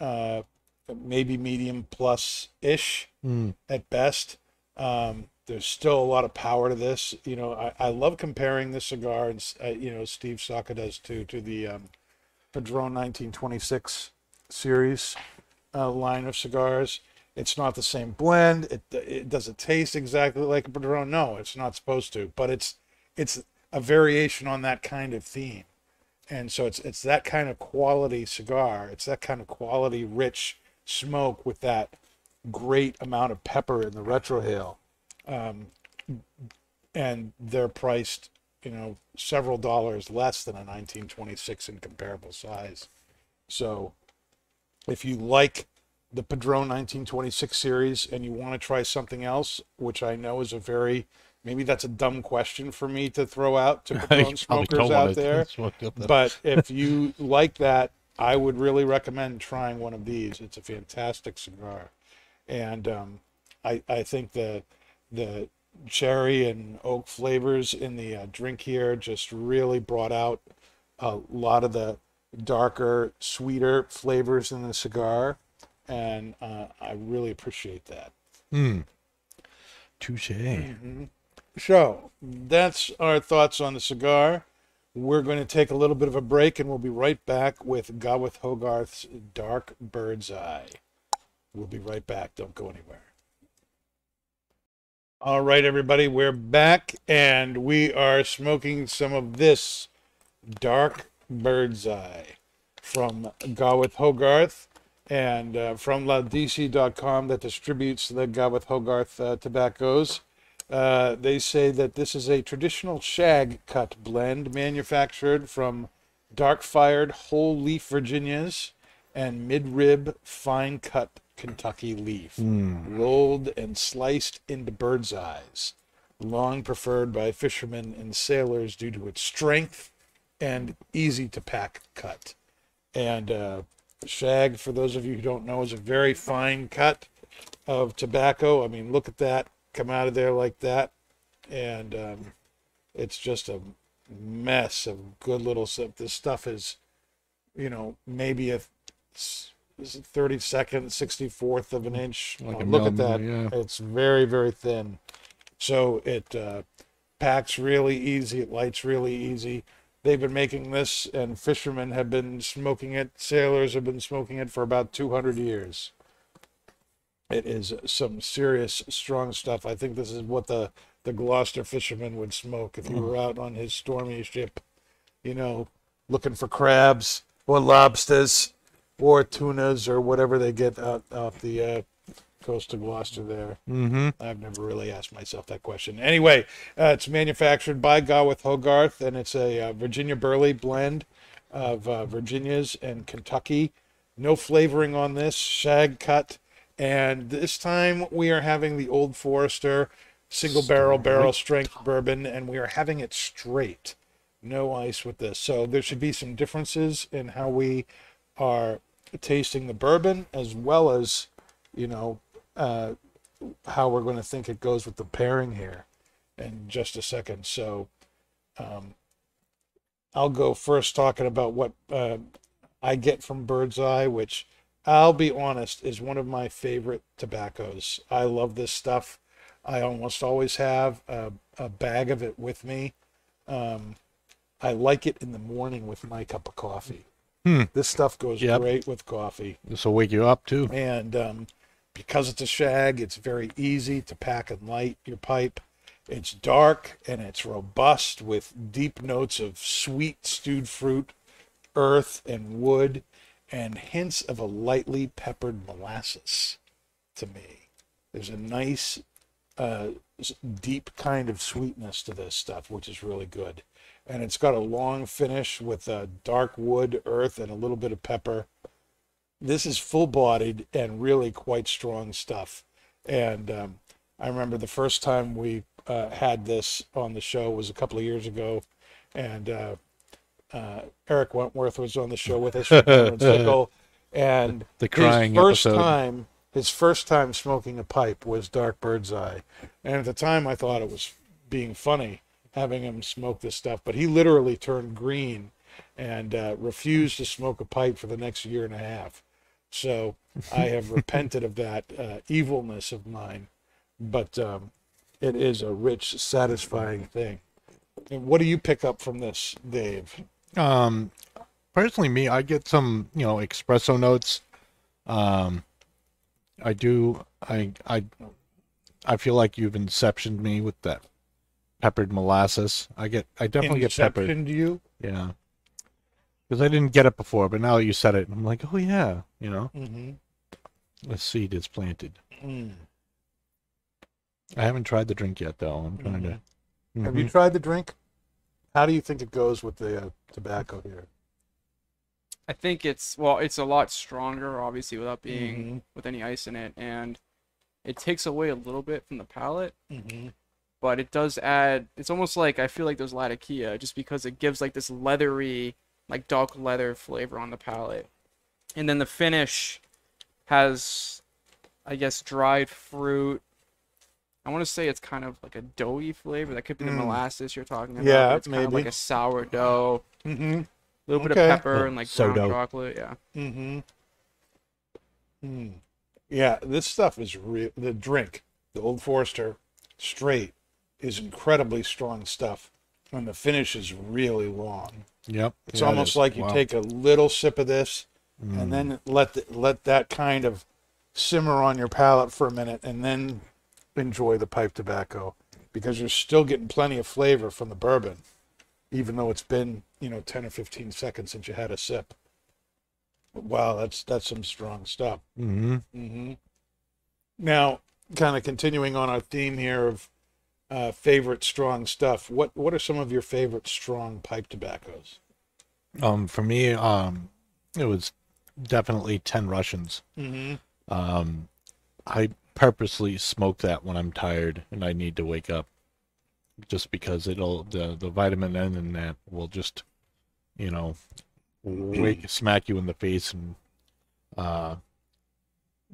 uh, maybe medium plus ish Mm. at best. Um, there's still a lot of power to this. You know, I, I love comparing this cigar, and uh, you know, Steve Saka does too, to the um, Padron 1926 series uh, line of cigars. It's not the same blend. It it doesn't taste exactly like a Padron. No, it's not supposed to. But it's it's a variation on that kind of theme, and so it's it's that kind of quality cigar. It's that kind of quality rich smoke with that great amount of pepper in the retrohale, um, and they're priced, you know, several dollars less than a 1926 in comparable size. So, if you like the Padron 1926 series and you want to try something else, which I know is a very maybe that's a dumb question for me to throw out to smokers out there. smoke up that- But if you like that, I would really recommend trying one of these. It's a fantastic cigar, and um, I I think the the cherry and oak flavors in the uh, drink here just really brought out a lot of the darker, sweeter flavors in the cigar, and uh, I really appreciate that. Mm. Touche. So that's our thoughts on the cigar. We're going to take a little bit of a break and we'll be right back with Gawith Hoggarth's Dark Bird's Eye. We'll be right back. Don't go anywhere. All right, everybody, we're back and we are smoking some of this Dark Bird's Eye. from Gawith Hoggarth and uh, from LaDC.com that distributes the Gawith Hoggarth uh, tobaccos. Uh, they say that this is a traditional shag cut blend manufactured from dark fired whole leaf Virginias and mid rib fine cut Kentucky leaf, rolled and sliced into bird's eyes, long preferred by fishermen and sailors due to its strength and easy to pack cut. And uh, shag, for those of you who don't know, is a very fine cut of tobacco. I mean, look at that come out of there like that, and um, it's just a mess of good little stuff. This stuff is, you know, maybe a 32nd, 64th of an inch. Like Oh, look at that. yeah. It's very, very thin. So it uh, packs really easy. It lights really easy. They've been making this, and fishermen have been smoking it. Sailors have been smoking it for about 200 years. It is some serious, strong stuff. I think this is what the the Gloucester fisherman would smoke if he were out on his stormy ship, you know, looking for crabs or lobsters or tunas or whatever they get out off the uh, coast of Gloucester there. Mm-hmm. I've never really asked myself that question. Anyway, uh, it's manufactured by Gawith Hoggarth, and it's a uh, Virginia Burley blend of uh, Virginias and Kentucky. No flavoring on this, shag cut. And this time we are having the Old Forester single barrel barrel strength bourbon, and we are having it straight. No ice with this. So there should be some differences in how we are tasting the bourbon as well as, you know, uh, how we're going to think it goes with the pairing here in just a second. So um, I'll go first talking about what uh, I get from Bird's Eye, which I'll be honest is one of my favorite tobaccos. I love this stuff. I almost always have a, a bag of it with me. Um, I like it in the morning with my cup of coffee. Hmm. This stuff goes Yep. great with coffee This will wake you up too. and um, because it's a shag, it's very easy to pack and light your pipe. It's dark and it's robust with deep notes of sweet stewed fruit, earth, and wood, and hints of a lightly peppered molasses to me. There's a nice, uh, deep kind of sweetness to this stuff, which is really good. And it's got a long finish with uh, dark wood, earth, and a little bit of pepper this is full bodied and really quite strong stuff. And um, I remember the first time we uh, had this on the show was a couple of years ago, and uh, uh, Eric Wentworth was on the show with us from Sickle, and The crying his first episode. time, his first time smoking a pipe was Dark Bird's Eye, and at the time I thought it was being funny having him smoke this stuff, but he literally turned green and uh, refused to smoke a pipe for the next year and a half. So I have repented of that uh, evilness of mine, but um, it is a rich, satisfying thing. And what do you pick up from this, Dave? Um, personally, me, I get some, you know, espresso notes. Um, I do. I I I feel like you've inceptioned me with that peppered molasses. I get. I definitely get peppered. Inception to you? Yeah. Because I didn't get it before, but now that you said it, I'm like, oh yeah, you know, Mm-hmm. the seed is planted. Mm. I haven't tried the drink yet, though. I'm trying to. Have you tried the drink? How do you think it goes with the uh, tobacco here? I think it's well, it's a lot stronger, obviously, without being Mhm. with any ice in it, and it takes away a little bit from the palate, Mm-hmm. but it does add. It's almost like I feel like there's Latakia, just because it gives like this leathery, like dark leather flavor on the palate, and then the finish has, I guess, dried fruit. I want to say it's kind of like a doughy flavor. That could be the Mm. molasses you're talking about. Yeah, it's kind of like maybe. a sourdough, Mm-hmm. a little bit of pepper and like sourdough. brown chocolate. Yeah. Mm-hmm. Mm. Yeah, this stuff is real. The drink, the Old Forester Straight, is incredibly strong stuff, and the finish is really long. Yep. It's yeah, almost is. like you Wow. take a little sip of this, Mm. and then let the, let that kind of simmer on your palate for a minute, and then enjoy the pipe tobacco, because you're still getting plenty of flavor from the bourbon, even though it's been you know ten or fifteen seconds since you had a sip. Wow, that's that's some strong stuff. hmm hmm Now, kind of continuing on our theme here of uh, favorite strong stuff. What what are some of your favorite strong pipe tobaccos? Um, for me, um, it was definitely ten Russians. Mm-hmm. Um, I purposely smoke that when I'm tired and I need to wake up, just because it'll the the vitamin N in that will just, you know, wake smack you in the face and uh,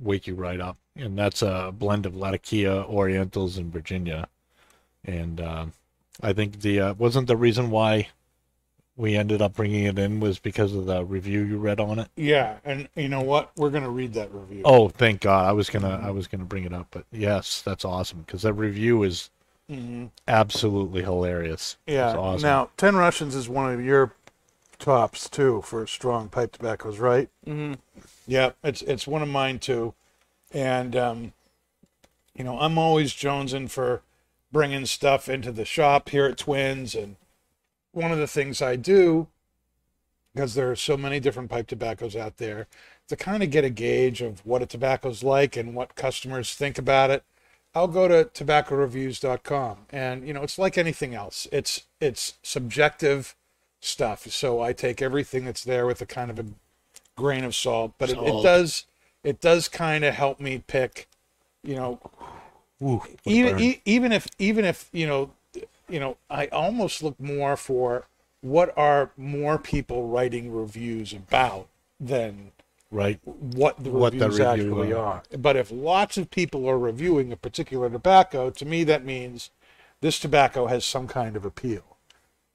wake you right up. And that's a blend of Latakia, Orientals, and Virginia. And uh, I think the uh, wasn't the reason why we ended up bringing it in was because of the review you read on it. Yeah, and you know what? We're gonna read that review. Oh, thank God! I was gonna I was gonna bring it up, but yes, that's awesome because that review is hmm absolutely hilarious. Yeah. Awesome. Now, Ten Russians is one of your tops too for strong pipe tobaccos, right? Mm-hmm. Yeah, it's it's one of mine too, and um, you know I'm always jonesing for bringing stuff into the shop here at Twins, and one of the things I do because there are so many different pipe tobaccos out there to kind of get a gauge of what a tobacco's like and what customers think about it. I'll go to tobaccoreviews.com and you know it's like anything else. It's it's subjective stuff. So I take everything that's there with a kind of a grain of salt, but it, it does it does kind of help me pick, you know, Ooh, even e- even if even if you know, you know, I almost look more for what are more people writing reviews about than right? what the What the reviews review actually are. are. But if lots of people are reviewing a particular tobacco, to me that means this tobacco has some kind of appeal.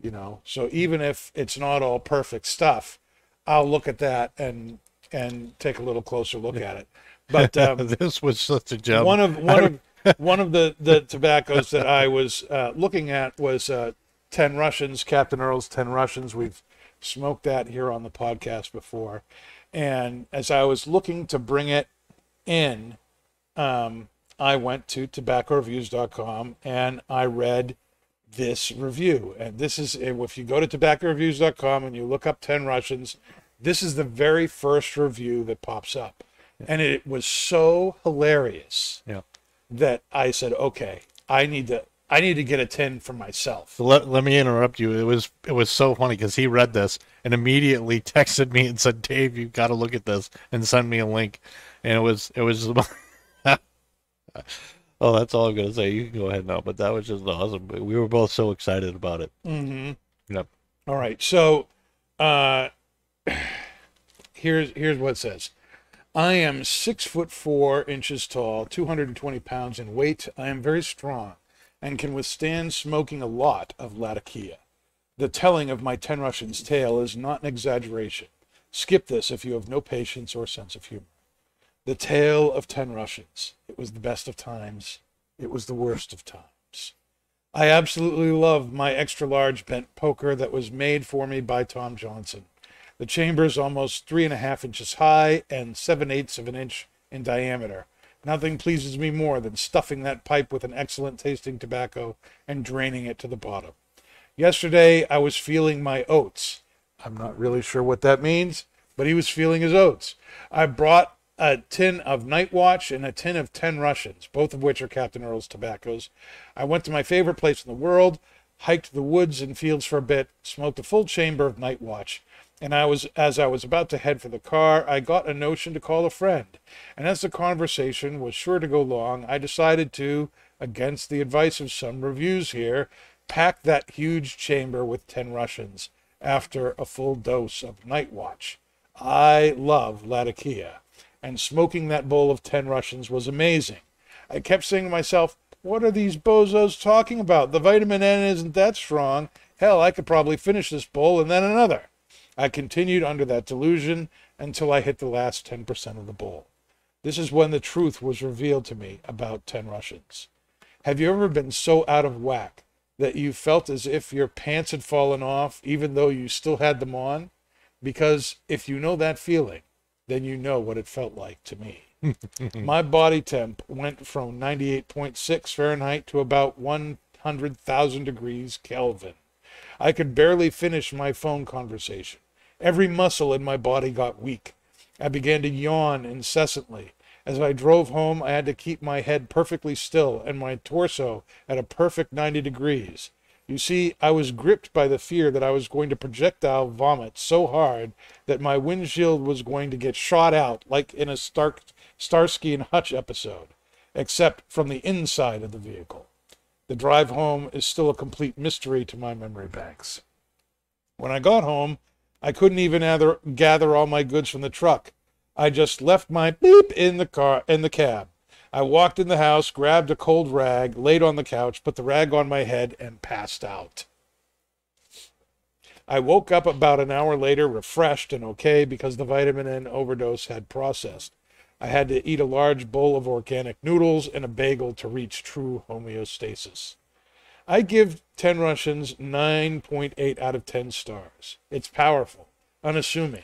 You know, so even if it's not all perfect stuff, I'll look at that and and take a little closer look at it. But um, this was such a gem. one of one of one of the the tobaccos that I was uh, looking at was uh, Ten Russians, Captain Earl's Ten Russians. We've smoked that here on the podcast before, and as I was looking to bring it in, um, I went to tobaccoreviews.com and I read this review. And this is if you go to tobaccoreviews.com and you look up 10 Russians, this is the very first review that pops up. And it was so hilarious yeah. that I said, okay, I need to I need to get a 10 for myself. Let, let me interrupt you. It was it was so funny because he read this and immediately texted me and said, "Dave, you've got to look at this," and send me a link. And it was it was. oh, that's all I'm gonna say. You can go ahead now, but that was just awesome. We were both so excited about it. Mm-hmm. Yep. All right. So uh here's here's what it says. I am six foot four inches tall, 220 pounds in weight. I am very strong and can withstand smoking a lot of Latakia. The telling of my 10 Russians tale is not an exaggeration. Skip this if you have no patience or sense of humor. The tale of 10 Russians. It was the best of times. It was the worst of times. I absolutely love my extra large bent poker that was made for me by Tom Johnson. The chamber is almost three and a half inches high and seven eighths of an inch in diameter. Nothing pleases me more than stuffing that pipe with an excellent tasting tobacco and draining it to the bottom. Yesterday, I was feeling my oats. I'm not really sure what that means, but he was feeling his oats. I brought a tin of Night Watch and a tin of 10 Russians, both of which are Captain Earl's tobaccos. I went to my favorite place in the world, hiked the woods and fields for a bit, smoked a full chamber of Night Watch. And I was as I was about to head for the car, I got a notion to call a friend. And as the conversation was sure to go long, I decided to, against the advice of some reviews here, pack that huge chamber with 10 Russians after a full dose of Night Watch. I love Latakia, and smoking that bowl of 10 Russians was amazing. I kept saying to myself, what are these bozos talking about? The vitamin N isn't that strong. Hell, I could probably finish this bowl and then another. I continued under that delusion until I hit the last 10% of the bowl. This is when the truth was revealed to me about 10 Russians. Have you ever been so out of whack that you felt as if your pants had fallen off even though you still had them on? Because if you know that feeling, then you know what it felt like to me. My body temp went from 98.6 Fahrenheit to about 100,000 degrees Kelvin. I could barely finish my phone conversation. Every muscle in my body got weak. I began to yawn incessantly. As I drove home, I had to keep my head perfectly still and my torso at a perfect 90 degrees. You see, I was gripped by the fear that I was going to projectile vomit so hard that my windshield was going to get shot out like in a Stark, Starsky and Hutch episode, except from the inside of the vehicle. The drive home is still a complete mystery to my memory banks. When I got home, I couldn't even gather, gather all my goods from the truck. I just left my beep in the car in the cab. I walked in the house, grabbed a cold rag, laid on the couch, put the rag on my head, and passed out. I woke up about an hour later, refreshed and okay because the vitamin N overdose had processed. I had to eat a large bowl of organic noodles and a bagel to reach true homeostasis. I give 10 Russians 9.8 out of 10 stars. It's powerful, unassuming,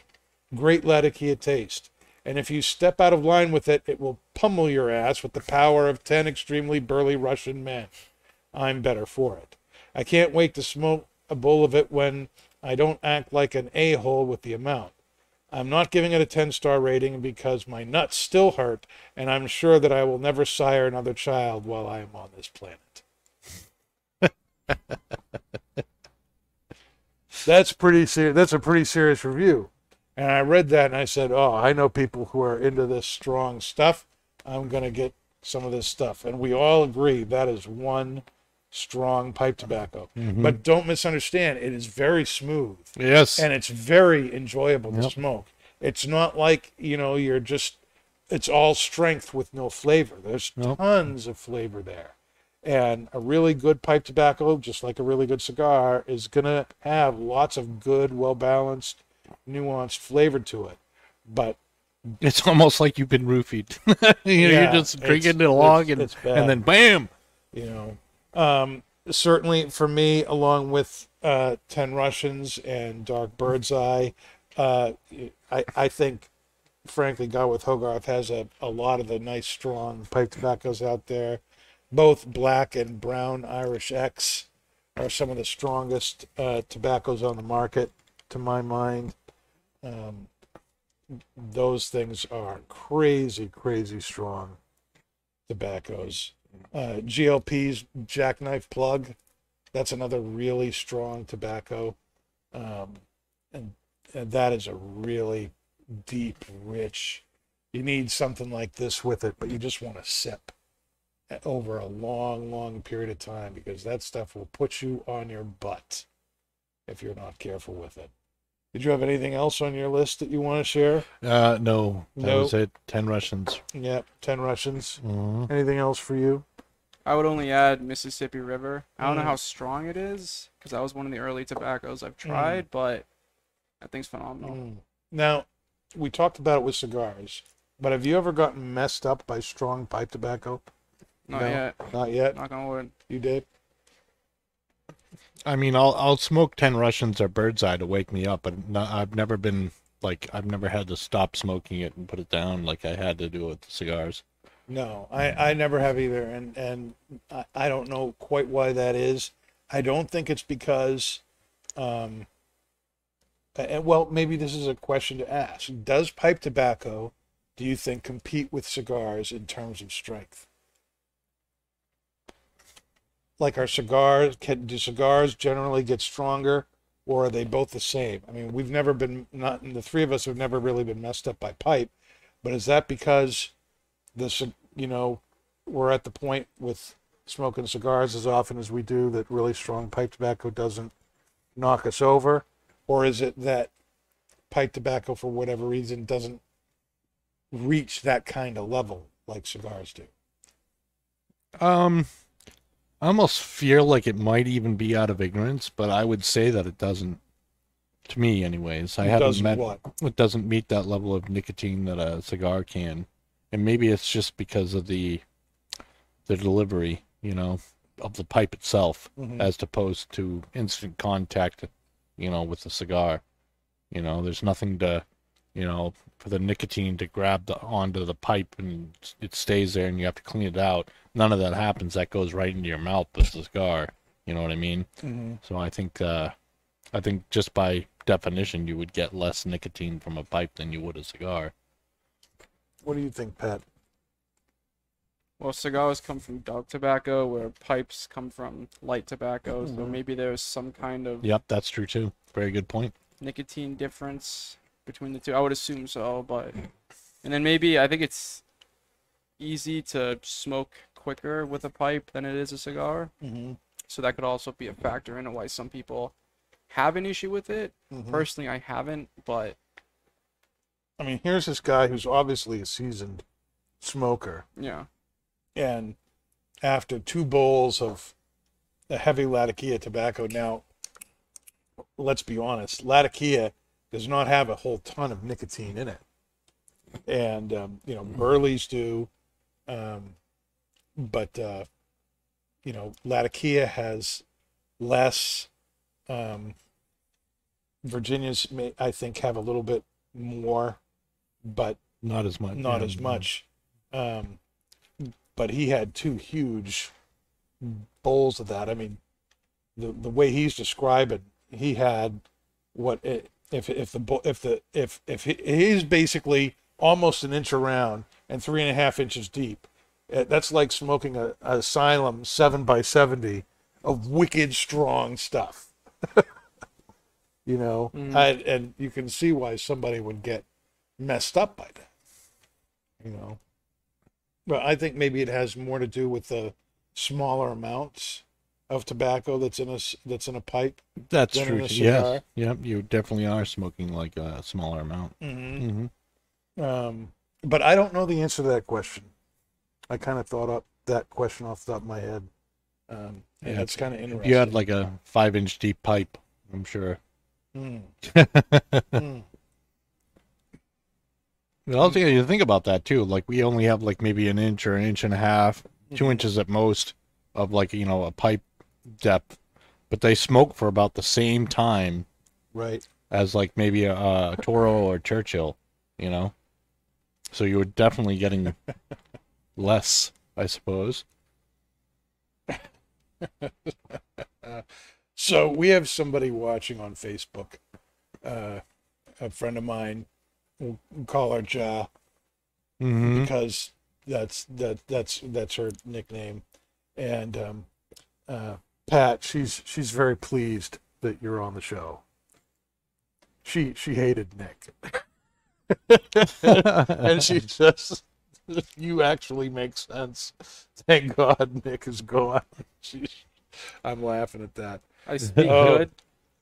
great Latakia taste. And if you step out of line with it, it will pummel your ass with the power of 10 extremely burly Russian men. I'm better for it. I can't wait to smoke a bowl of it when I don't act like an a hole with the amount. I'm not giving it a 10 star rating because my nuts still hurt, and I'm sure that I will never sire another child while I am on this planet. that's pretty serious. That's a pretty serious review. And I read that and I said, "Oh, I know people who are into this strong stuff. I'm going to get some of this stuff." And we all agree that is one strong pipe tobacco. Mm-hmm. But don't misunderstand, it is very smooth Yes. and it's very enjoyable to Yep. smoke. It's not like, you know, you're just it's all strength with no flavor. There's Nope. tons of flavor there. And a really good pipe tobacco, just like a really good cigar, is going to have lots of good, well balanced, nuanced flavor to it. But It's almost like you've been roofied. you know, Yeah, you're just drinking it along, and, it's and then bam. you know um certainly for me along with uh 10 russians and dark bird's eye uh i i think frankly Gawith Hoggarth has a, a lot of the nice strong pipe tobaccos out there both black and brown irish x are some of the strongest uh tobaccos on the market to my mind um those things are crazy crazy strong tobaccos uh, GLP's jackknife plug. That's another really strong tobacco, um, and, and that is a really deep, rich. You need something like this with it, but you just want to sip over a long, long period of time because that stuff will put you on your butt if you're not careful with it. Did you have anything else on your list that you want to share? Uh, no, that No. was it. Ten Russians. Yep, ten Russians. Mhm. Anything else for you? I would only add Mississippi River. I don't know Mm. how strong it is because that was one of the early tobaccos Mm. I've tried, but that thing's phenomenal. Mm. Now, we talked about it with cigars, but have you ever gotten messed up by strong pipe tobacco? Not No. yet. Not yet. Knock on wood. You did. I mean, I'll I'll smoke ten Russians or Bird's Eye to wake me up, but no, I've never been like I've never had to stop smoking it and put it down like I had to do with the cigars. No, I, I never have either, and and I, I don't know quite why that is. I don't think it's because, um, and well, maybe this is a question to ask. Does pipe tobacco, do you think, compete with cigars in terms of strength? Like our cigars, can do cigars generally get stronger, or are they both the same? I mean, we've never been not the three of us have never really been messed up by pipe, but is that because this you know we're at the point with smoking cigars as often as we do that really strong pipe tobacco doesn't knock us over or is it that pipe tobacco for whatever reason doesn't reach that kind of level like cigars do Um, I almost feel like it might even be out of ignorance, but I would say that it doesn't. To me, anyways, I It haven't doesn't met what it doesn't meet that level of nicotine that a cigar can, and maybe it's just because of the the delivery, you know, of the pipe itself, Mhm. as opposed to instant contact, you know, with the cigar. You know, there's nothing to, you know, for the nicotine to grab the onto the pipe and it stays there, and you have to clean it out. None of that happens. That goes right into your mouth with the cigar. You know what I mean? mm-hmm. So I think, uh, I think just by definition, you would get less nicotine from a pipe than you would a cigar. What do you think, Pat? Well, cigars come from dark tobacco, where pipes come from light tobacco. So Mhm. maybe there's some kind of Yep, that's true too. Very good point. nicotine difference between the two. I would assume so, but and then maybe I think it's easy to smoke quicker with a pipe than it is a cigar. Mm-hmm. So that could also be a factor into why some people have an issue with it. Mhm. Personally, I haven't, but I mean, here's this guy who's obviously a seasoned smoker, yeah, and after two bowls of the heavy Latakia tobacco, now let's be honest, Latakia does not have a whole ton of nicotine in it, and um, you know Burleys do, um, but uh, you know Latakia has less. Um, Virginia's, may, I think, have a little bit more, but Not as much. not yeah. as much. Um, but he had two huge bowls of that. I mean, the the way he's describing, he had what it, if if the if the if if he, he's basically almost an inch around and three and a half inches deep. Uh, That's like smoking a, a Asylum seven by seventy of wicked strong stuff. you know, Mhm. I, and you can see why somebody would get messed up by that. You know, but I think maybe it has more to do with the smaller amounts of tobacco that's in a that's in a pipe. That's true. a too. cigar. Yes. Yep. You definitely are smoking like a smaller amount. Mm-hmm. hmm Um, but I don't know the answer to that question. I kind of thought up that question off the top of my head. Um, and Yeah, that's kind of interesting. you had like a five inch deep pipe, I'm sure. Mm. Mm. The other thing you think about that too, like we only have like maybe an inch or an inch and a half, two Mhm. inches at most of like you know a pipe depth, but they smoke for about the same time Right. as like maybe a, a Toro or Churchill, you know. So you were definitely getting less, I suppose. So we have somebody watching on Facebook. Uh, a friend of mine, we'll call her Ja Mm-hmm. because that's that that's that's her nickname. And um, uh, Pat, she's she's very pleased that you're on the show. She she hated Nick, and she says you actually make sense. Thank God Nick is gone. She, I'm laughing at that. I speak Oh. good.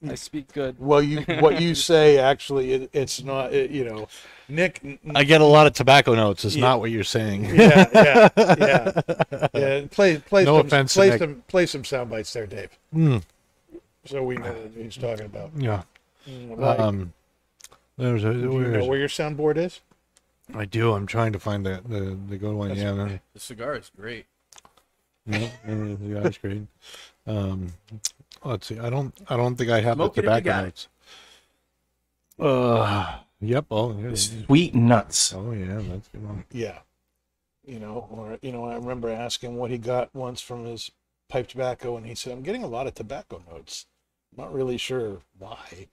I speak good. Well, you what you say actually, it, it's not. It, you know, Nick. n- I get a lot of tobacco notes. It's Yeah. not what you're saying. Yeah, yeah, yeah. yeah. Play, play No some, offense to play Nick. some, play some sound bites there, Dave. Mm, So we know what he's talking about. yeah. Right. Um, there's a, Do you where know is where your soundboard is? I do. I'm trying to find the the, the good one. That's yeah, no, The cigar is great. yeah, the yeah, that's great. Um, let's see. I don't. I don't think I have Smoke the it if you tobacco got it. notes. Uh, yep. Oh, yeah. Sweet nuts. Oh, yeah. That's good one. Yeah. You know, or you know, I remember asking what he got once from his pipe tobacco, and he said, "I'm getting a lot of tobacco notes. I'm not really sure why."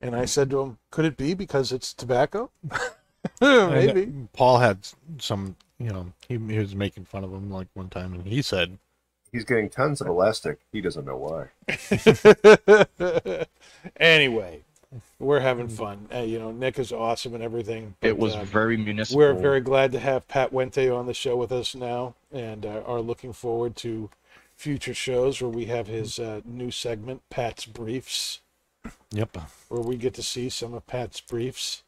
And I said to him, "Could it be because it's tobacco?" Maybe. And Paul had some. You know, he, he was making fun of him like one time, and he said, He's getting tons of elastic. He doesn't know why. anyway, we're having fun. Uh, you know, Nick is awesome and everything. It was uh, very municipal. We're very glad to have Pat Wente on the show with us now, and uh, are looking forward to future shows where we have his uh, new segment, Pat's Briefs, "Yep." where we get to see some of Pat's briefs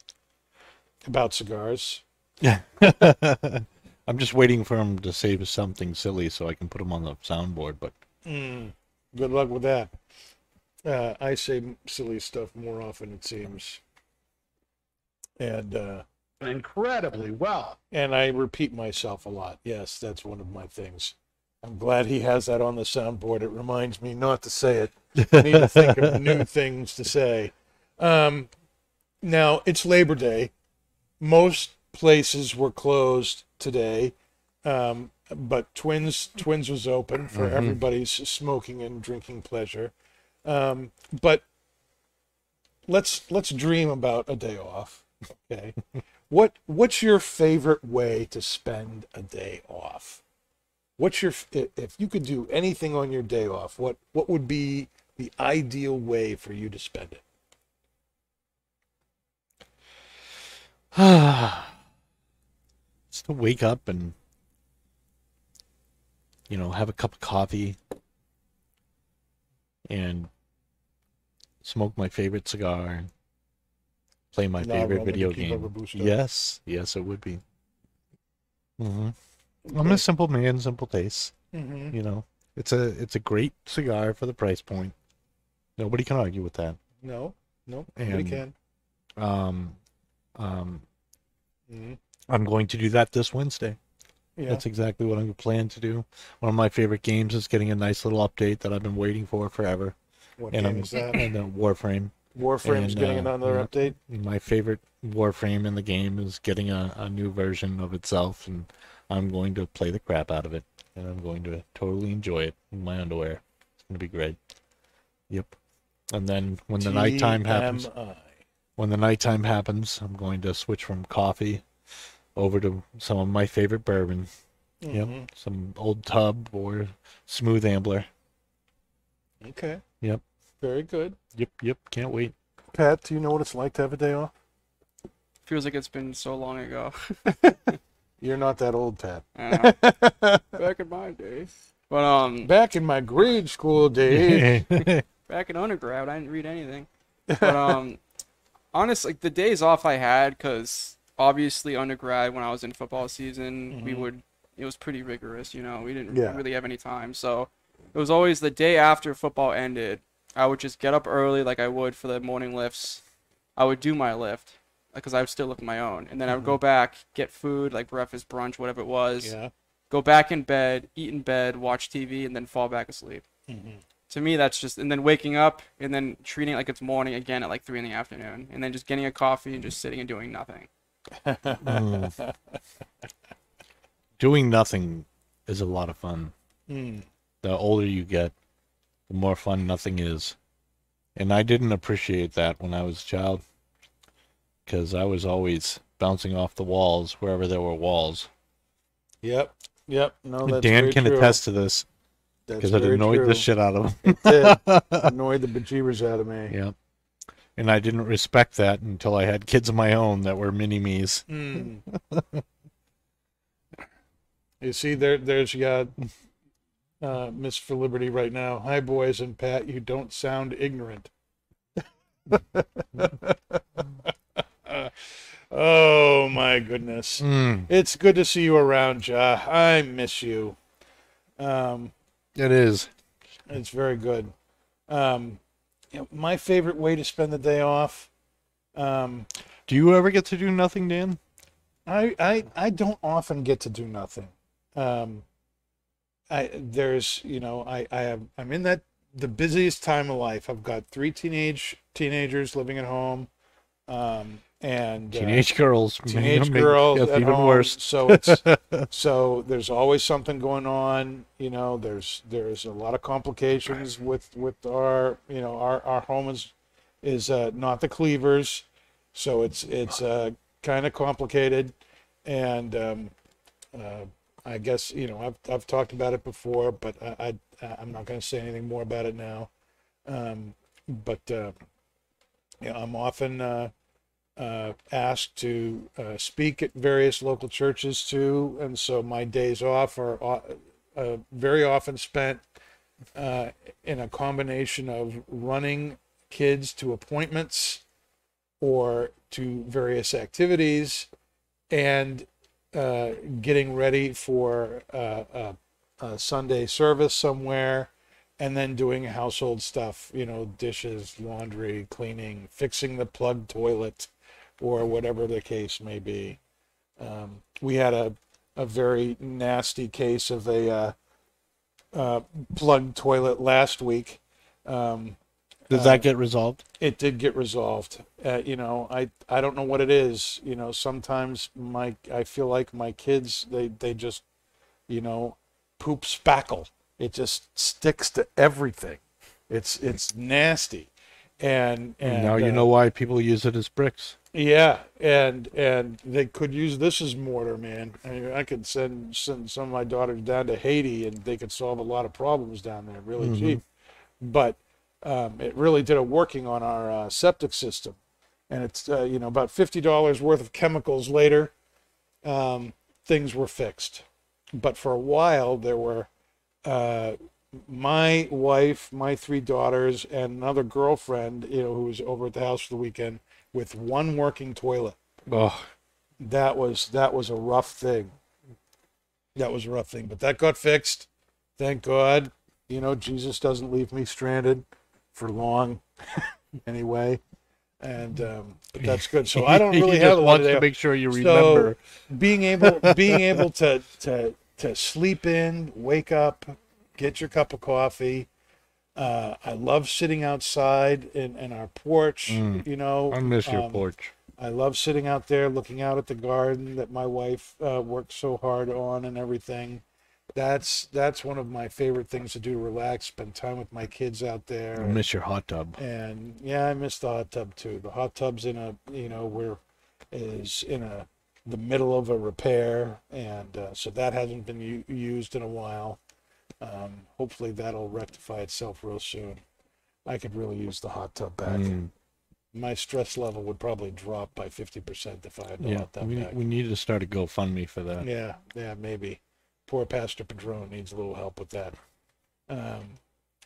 about cigars. I'm just waiting for him to say something silly so I can put him on the soundboard. But Mm, good luck with that. Uh, I say silly stuff more often, it seems. And uh, Incredibly well. and I repeat myself a lot. Yes, that's one of my things. I'm glad he has that on the soundboard. It reminds me not to say it. I need to think of new things to say. Um, now it's Labor Day. Most places were closed today, um, but Twins Twins was open for Mhm. everybody's smoking and drinking pleasure. Um, but let's let's dream about a day off. Okay, what what's your favorite way to spend a day off? What's your if you could do anything on your day off? What what would be the ideal way for you to spend it? Just to wake up and you know have a cup of coffee and smoke my favorite cigar and play my favorite video game. Yes, yes, it would be. mm-hmm. I'm a simple man, simple taste. Mm-hmm. You know, it's a it's a great cigar for the price point. Nobody can argue with that. No, no, nobody And- can. Um, um, Mhm. I'm going to do that this Wednesday. Yeah. That's exactly what I'm planning to do. One of my favorite games is getting a nice little update that I've been waiting for forever. what and game I'm is that? and uh, Warframe. Warframe's and, getting uh, another yeah. update. My favorite Warframe in the game is getting a, a new version of itself, and I'm going to play the crap out of it, and I'm going to totally enjoy it in my underwear. It's going to be great. Yep. And then when the nighttime happens, when the nighttime happens, I'm going to switch from coffee over to some of my favorite bourbon. Yep. Mhm. Some old tub or smooth ambler. Okay. Yep. Very good. Yep. Yep. Can't wait. Pat, do you know what it's like to have a day off? Feels like it's been so long ago. You're not that old, Pat. I know. back in my days. But um, Back in my grade school days. back in undergrad, I didn't read anything. But um, honestly, like the days off I had, cause obviously undergrad when I was in football season, we Mhm. would it was pretty rigorous. You know, we didn't Yeah. really have any time, so it was always the day after football ended. I would just get up early, like I would for the morning lifts. I would do my lift, because I would still lift my own, and then I would go back, get food, like breakfast, brunch, whatever it was. yeah. Go back in bed, eat in bed, watch TV, and then fall back asleep Mhm. to me that's just and then waking up and then treating it like it's morning again at like three in the afternoon and then just getting a coffee and just sitting and doing nothing Mm. Doing nothing is a lot of fun. Mm. The older you get, the more fun nothing is. And I didn't appreciate that when I was a child because I was always bouncing off the walls wherever there were walls. Yep. Yep. No, that's Dan can true. attest to this because it annoyed true. the shit out of him. It did. annoyed the bejeebers out of me. yeah. And I didn't respect that until I had kids of my own that were mini me's. Mm. you see, there, there's got uh, Miss for Liberty right now. Hi, boys and Pat. You don't sound ignorant. oh my goodness! Mm, It's good to see you around, Ja. I miss you. Um, it is. it's very good. Um, you know, my favorite way to spend the day off. Um, Do you ever get to do nothing, Dan? I, I I don't often get to do nothing. Um, I there's you know I I have I'm in that the busiest time of life. I've got three teenage teenagers living at home, um, and uh, Teenage girls. teenage Make- girls even home. worse. So it's so there's always something going on. You know, there's there's a lot of complications with with our you know our our home is is uh, not the Cleavers, so it's it's uh, kind of complicated, and um, uh, I guess you know I've I've talked about it before, but I, I I'm not going to say anything more about it now. Um, but uh, you I'm often uh, asked to uh, speak at various local churches too, and so my days off are uh, uh, very often spent uh, in a combination of running kids to appointments or to various activities and uh, getting ready for uh, a, a Sunday service somewhere and then doing household stuff, you know, dishes, laundry, cleaning, fixing the plugged toilet, or whatever the case may be. Um, we had a, a very nasty case of a uh, uh, plugged toilet last week. Um, Did uh, that get resolved? it did get resolved. Uh, you know, I I don't know what it is. You know, sometimes my I feel like my kids they they just, you know, poop spackle. It just sticks to everything. It's it's nasty, and and now you uh, know why people use it as bricks. Yeah, and and they could use this as mortar, man. I mean, I could send send some of my daughters down to Haiti, and they could solve a lot of problems down there, really cheap. But um, it really did a working on our uh, septic system, and it's uh, you know about fifty dollars worth of chemicals later, um, things were fixed. But for a while, there were uh, my wife, my three daughters, and another girlfriend, you know, who was over at the house for the weekend with one working toilet. Oh, That was that was a rough thing. That was a rough thing, but that got fixed. Thank God. You know, Jesus doesn't leave me stranded for long, anyway. And um, but that's good. So I don't really have a lot to make sure you remember. so being able being able to to to sleep in, wake up, get your cup of coffee. Uh, I love sitting outside in, in our porch. Mm. You know, I miss your um, porch. I love sitting out there looking out at the garden that my wife uh, worked so hard on and everything. That's that's one of my favorite things to do. to Relax, spend time with my kids out there. I miss your hot tub. And yeah, I miss the hot tub too. The hot tub's in a you know where is in a the middle of a repair, and uh, so that hasn't been u- used in a while. Um, hopefully that'll rectify itself real soon. I could really use the hot tub back. Mm, My stress level would probably drop by fifty percent if I had the yeah, hot tub we, back. we need to start a GoFundMe for that. Yeah, yeah, maybe. Poor Pastor Padron needs a little help with that. Um,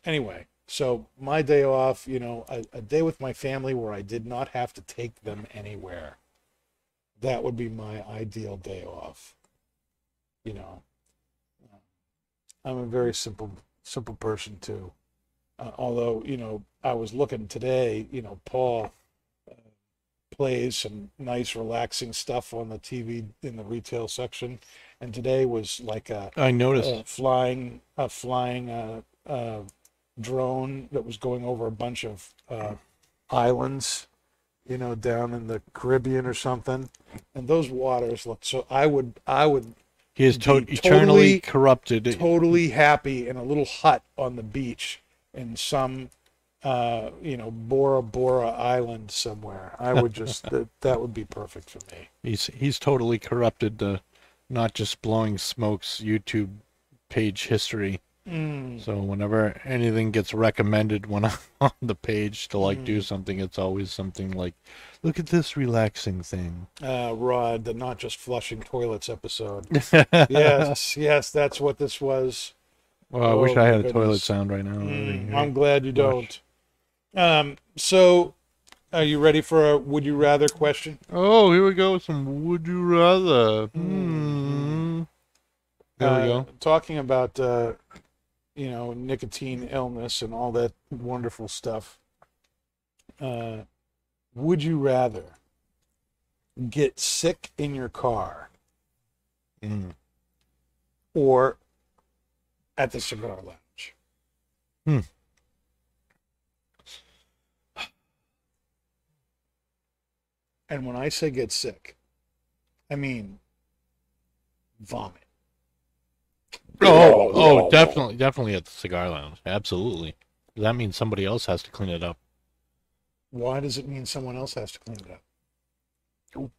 anyway, so my day off, you know, a, a day with my family where I did not have to take them anywhere. That would be my ideal day off. You know, I'm a very simple, simple person too. Uh, although, you know, I was looking today, you know, Paul uh, plays some nice, relaxing stuff on the TV in the retail section, and today was like a, I noticed. a flying, a flying uh, uh, drone that was going over a bunch of uh, islands, you know, down in the Caribbean or something, and those waters looked so. I would, I would he is to- eternally totally- corrupted. totally happy in a little hut on the beach in some uh you know bora bora island somewhere i would just that, that would be perfect for me He's he's totally corrupted the not just blowing smokes YouTube page history. Mm. So whenever anything gets recommended when I'm on the page to like Mm. do something, it's always something like, "Look at this relaxing thing." uh rod the not just flushing toilets episode yes yes that's what this was Well, I wish Oh, I had a toilet sound right now. Mm, i'm glad you don't um so are you ready for a would you rather question Oh, here we go. With some would you rather? Hmm. There we Uh, go. Talking about, uh, you know, nicotine illness and all that wonderful stuff. Uh, would you rather get sick in your car Mm. or at the cigar lounge? Hmm. And when I say get sick, I mean vomit. Oh, oh, definitely, definitely at the cigar lounge. Absolutely. That means somebody else has to clean it up. Why does it mean someone else has to clean it up?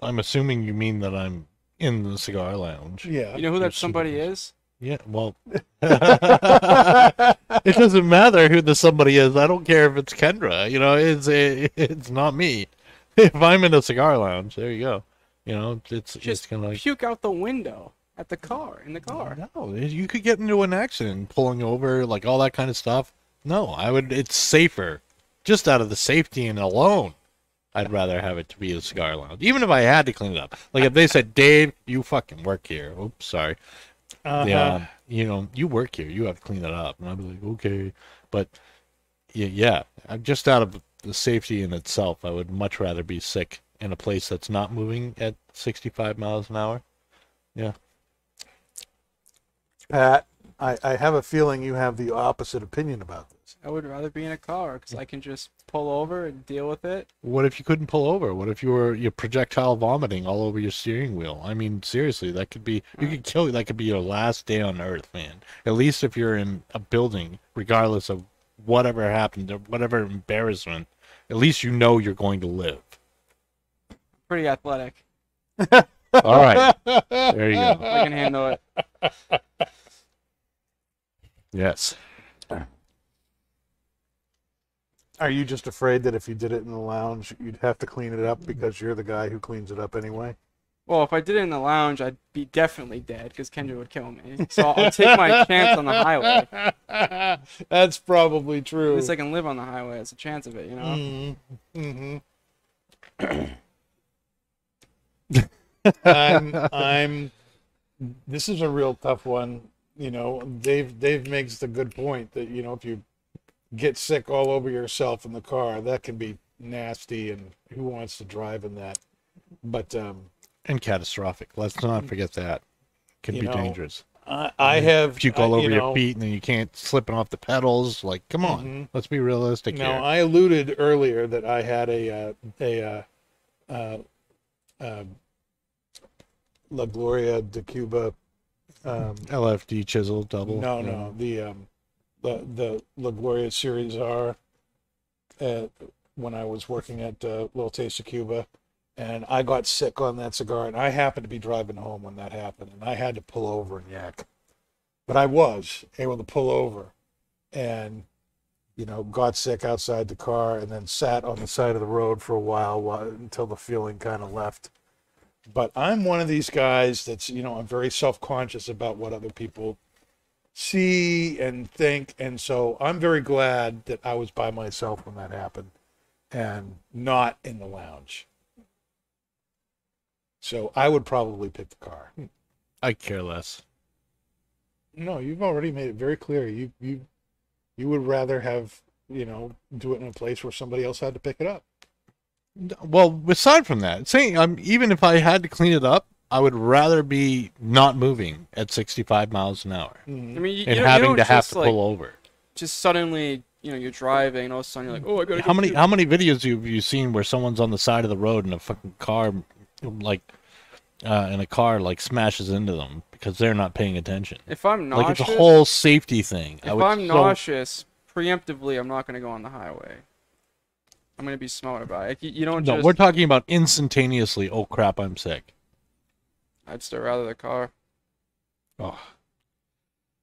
I'm assuming you mean that I'm in the cigar lounge. Yeah. You know who that somebody is? Yeah, well, it doesn't matter who the somebody is. I don't care if it's Kendra. You know, it's it's not me. If I'm in a cigar lounge, there you go. You know, it's Just it's kind of like puke out the window at the car in the car. no, you could get into an accident, pulling over, like all that kind of stuff. No, I would. It's safer, just out of the safety and alone. I'd rather have it to be a cigar lounge, even if I had to clean it up. Like if they said, "Dave, you fucking work here." Oops, sorry. Uh-huh. Yeah, you know, you work here. You have to clean it up. And I'd be like, okay, but yeah, yeah, I'm just out of the safety in itself. I would much rather be sick in a place that's not moving at 65 miles an hour. Yeah. Pat, I, I have a feeling you have the opposite opinion about this. I would rather be in a car because I can just pull over and deal with it. What if you couldn't pull over? What if you were you projectile vomiting all over your steering wheel? I mean, seriously, that could be you could kill that could be your last day on earth, man. At least if you're in a building, regardless of whatever happened or whatever embarrassment, at least you know you're going to live. pretty athletic. All right. There you go. I can handle it. Yes. Are you just afraid that if you did it in the lounge, you'd have to clean it up because you're the guy who cleans it up anyway? Well, if I did it in the lounge, I'd be definitely dead because Kendra would kill me. So I'll, I'll take my chance on the highway. That's probably true. At least I can live on the highway. It's a chance of it, you know. Mm-hmm. I'm, I'm. This is a real tough one. You know, Dave. Dave makes the good point that you know if you get sick all over yourself in the car, that can be nasty, and who wants to drive in that? But um, And catastrophic. Let's not forget that. Can be know, dangerous. I, I have Puke all over you your know, feet and then you can't slipping off the pedals. Like, come on. Mhm. Let's be realistic Now, here. I alluded earlier that I had a uh, a uh, uh, uh, La Gloria de Cuba. Um, LFD chisel double. no, yeah. no, the um, the the La Gloria Series R. Uh, when I was working at uh, Little Taste of Cuba, and I got sick on that cigar, and I happened to be driving home when that happened, and I had to pull over and yak. But I was able to pull over, and you know, got sick outside the car, and then sat on the side of the road for a while, while until the feeling kind of left. But I'm one of these guys that's you know I'm very self conscious about what other people see and think, and so I'm very glad that I was by myself when that happened, and not in the lounge. So I would probably pick the car. Hmm. I care less. No, you've already made it very clear. You you you would rather have you know do it in a place where somebody else had to pick it up. Well, aside from that, saying um, even if I had to clean it up, I would rather be not moving at 65 miles an hour I mean, you, you and you having to have just, to like, pull over. Just suddenly, you know, you're driving, and all of a sudden you're like, oh, I gotta. How go many do- how many videos have you seen where someone's on the side of the road and a fucking car, like, uh, in a car like smashes into them because they're not paying attention? If I'm nauseous, Like it's a whole safety thing. If I'm so- nauseous, preemptively, I'm not gonna go on the highway. I'm gonna be smart about it. You, you don't no, just. we're talking about instantaneously. Oh crap, I'm sick. I'd still rather the car. Oh.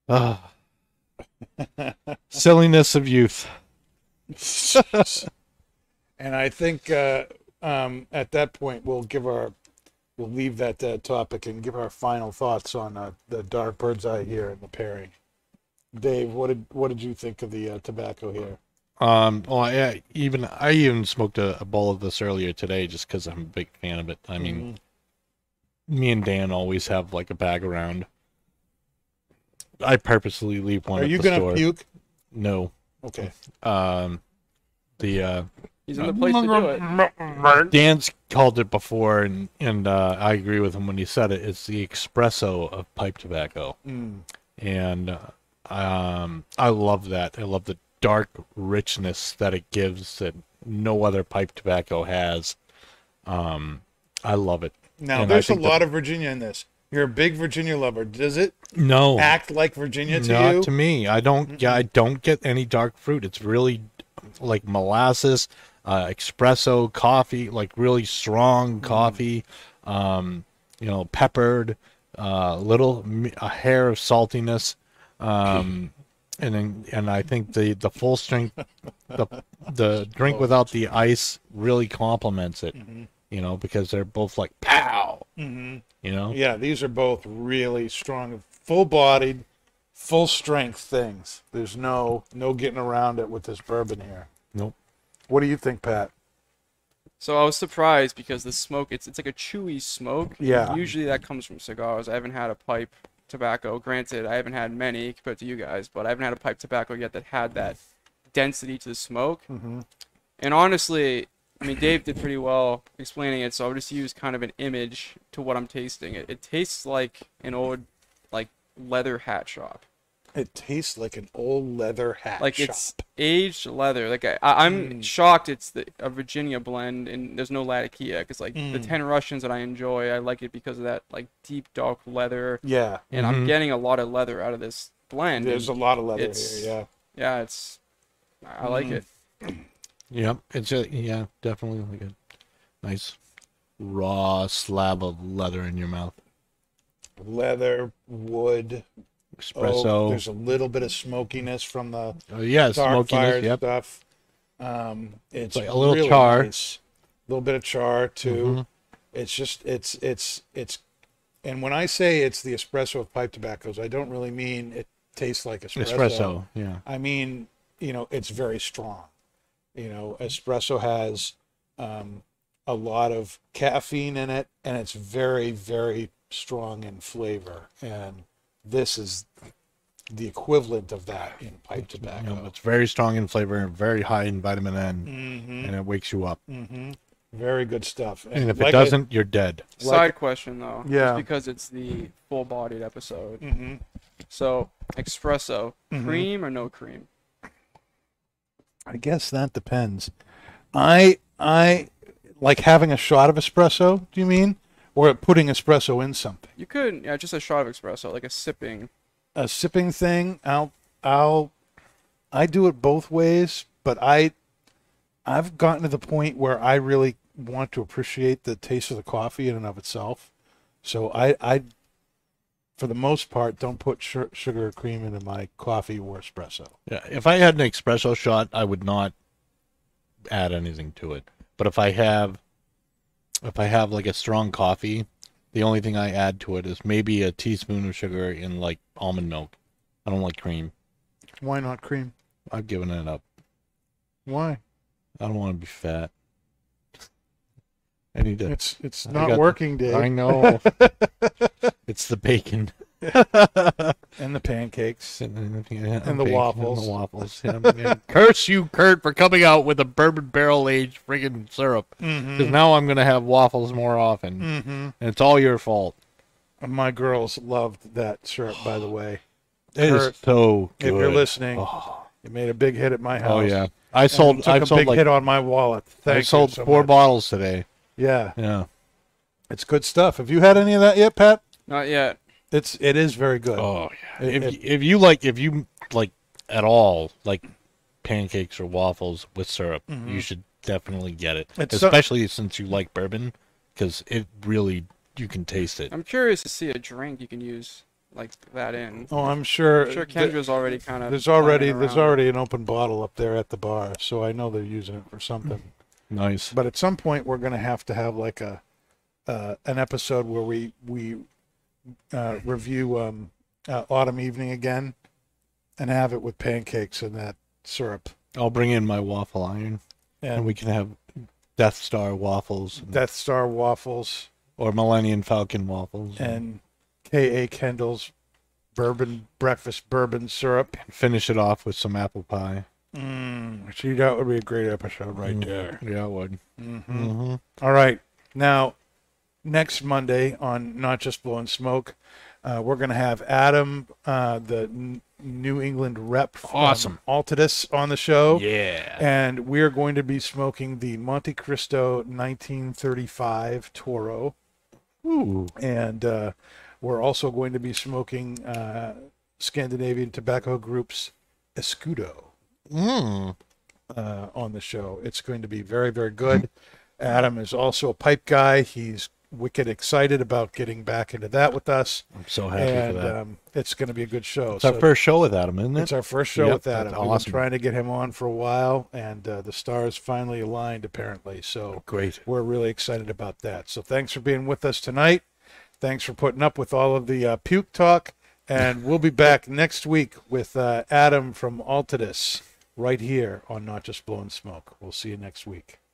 Ah. Silliness of youth. and I think uh, um, at that point we'll give our we'll leave that uh, topic and give our final thoughts on uh, the dark bird's eye here and the pairing. Dave, what did what did you think of the uh, tobacco here? Um, well, I, even I even smoked a, a bowl of this earlier today just because I'm a big fan of it. I mean, me and Dan always have like a bag around. I purposely leave one are at you the gonna store. puke? No. Okay. Um, the uh, He's in the place to do it. Dan's called it before, and and uh, I agree with him when he said it. It's the espresso of pipe tobacco, Mm. and uh, um, I love that. I love the dark richness that it gives that no other pipe tobacco has. Um, I love it. Now And there's a lot of Virginia in this. You're a big Virginia lover. Does it No, act like Virginia to not you? to me. I don't. Yeah, I don't get any dark fruit. It's really like molasses, uh, espresso, coffee, like really strong coffee. Um, you know, peppered, uh, little a hair of saltiness, um, and then and I think the the full strength, the the drink without the ice really complements it. You know, because they're both like pow. hmm You know. Yeah, these are both really strong, full-bodied, full strength things. There's no no getting around it with this bourbon here. Nope. What do you think, Pat? So I was surprised because the smoke, it's it's like a chewy smoke. Yeah. Usually that comes from cigars. I haven't had a pipe tobacco. Granted, I haven't had many compared to you guys, but I haven't had a pipe tobacco yet that had that density to the smoke. Mhm. And honestly, I mean, Dave did pretty well explaining it, so I'll just use kind of an image to what I'm tasting. It, it tastes like an old, like, leather hat shop. It tastes like an old leather hat Like, shop. it's aged leather. Like, I, I- I'm Mm. shocked it's the, a Virginia blend and there's no Latakia, because, like, the Mm. 10 Russians that I enjoy, I like it because of that, like, deep, dark leather. yeah. And Mhm. I'm getting a lot of leather out of this blend. There's a lot of leather it's- here. yeah, Yeah, it's. I like Mhm. it. Yep, it's a, yeah, definitely like a nice. raw slab of leather in your mouth. Leather, wood. Espresso. Oh, there's a little bit of smokiness from the Oh, yeah, dark smokiness. fire Yep. stuff. Um, it's like a little really char. nice. A little bit of char too. Mhm. It's just it's it's it's, and when I say it's the espresso of pipe tobaccos, I don't really mean it tastes like espresso. Espresso. Yeah. I mean, you know, it's very strong. You know, espresso has um, a lot of caffeine in it, and it's very, very strong in flavor. And this is the equivalent of that in pipe You know, tobacco. it's very strong in flavor and very high in vitamin N, hmm and it wakes you up. hmm Very good stuff. And if like it doesn't, you're dead. Side question though. Yeah. Just because it's the full bodied episode. hmm So espresso, Mhm. cream or no cream? I guess that depends. I I like having a shot of espresso. Do you mean, or putting espresso in something? You could yeah, just a shot of espresso, like a sipping. a sipping thing i'll i'll i do it both ways but i i've gotten to the point where i really want to appreciate the taste of the coffee in and of itself so i i for the most part don't put su- sugar or cream into my coffee or espresso Yeah. If I had an espresso shot, I would not add anything to it. But if I have, if I have like a strong coffee, the only thing I add to it is maybe a teaspoon of sugar in like almond milk. I don't like cream. why not cream I've given it up. why I don't want to be fat. I need to. it's it's I not got the- working dave I know. it's the bacon and the pancakes and, yeah, And the bacon waffles. And the waffles. Yeah, yeah. Curse you, Kurt, for coming out with a bourbon barrel aged friggin' syrup. Because now I'm gonna have waffles more often, mm-hmm. and it's all your fault. my girls loved that syrup by the way It is Kurt, so good. if you're listening Oh, it made a big hit at my house oh, yeah, I And sold. took a sold big like hit on my wallet. Thank I you sold so four much. bottles today. Yeah, Yeah. it's good stuff. Have you had any of that yet, Pat? Not yet. It's it is very good. Oh yeah. It- if it- if you like if you like at all like pancakes or waffles with syrup, you should definitely get it. Mm-hmm. It's so- Especially since you like bourbon, because it really you can taste it. I'm curious to see a drink you can use like that in. Oh, I'm sure. I'm sure th- Kendra's already kind of. there's already there's already an open bottle up there at the bar, so I know they're using it for something. Nice. But at some point, we're gonna have to have like a uh, an episode where we we uh, review um, uh, Autumn Evening again, and have it with pancakes and that syrup. I'll bring in my waffle iron, and And we can have Death Star waffles and- Death Star waffles or Millennium Falcon waffles, and K.A. Kendall's bourbon breakfast bourbon syrup. And finish it off with some apple pie. Mm, see, that would be a great episode right Mm, there. Yeah, it would. Mm-hmm. Mm-hmm. All right. Now, next Monday on Not Just Blowing Smoke, uh, we're going to have Adam, uh, the N- New England rep from Awesome. Altadis, on the show. Yeah. And we're going to be smoking the Montecristo 1935 Toro. Ooh. And uh, we're also going to be smoking uh, Scandinavian Tobacco Group's Escudo Mm. uh, on the show. It's going to be very, very good. Adam is also a pipe guy. He's wicked excited about getting back into that with us. I'm so happy and for that. Um, it's going to be a good show. it's our first show with Adam, isn't it? It's our first show Yep, with Adam. that's We've been trying to get him on for a while, and uh, the stars finally aligned, apparently. So Great. we're really excited about that. So thanks for being with us tonight. Thanks for putting up with all of the uh, puke talk. And we'll be back next week with uh, Adam from Altadis right here on Not Just Blowing Smoke. We'll see you next week.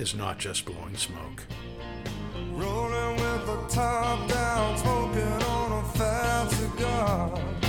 is Not Just Blowing Smoke. Rolling with the top down, smoking on a fat cigar.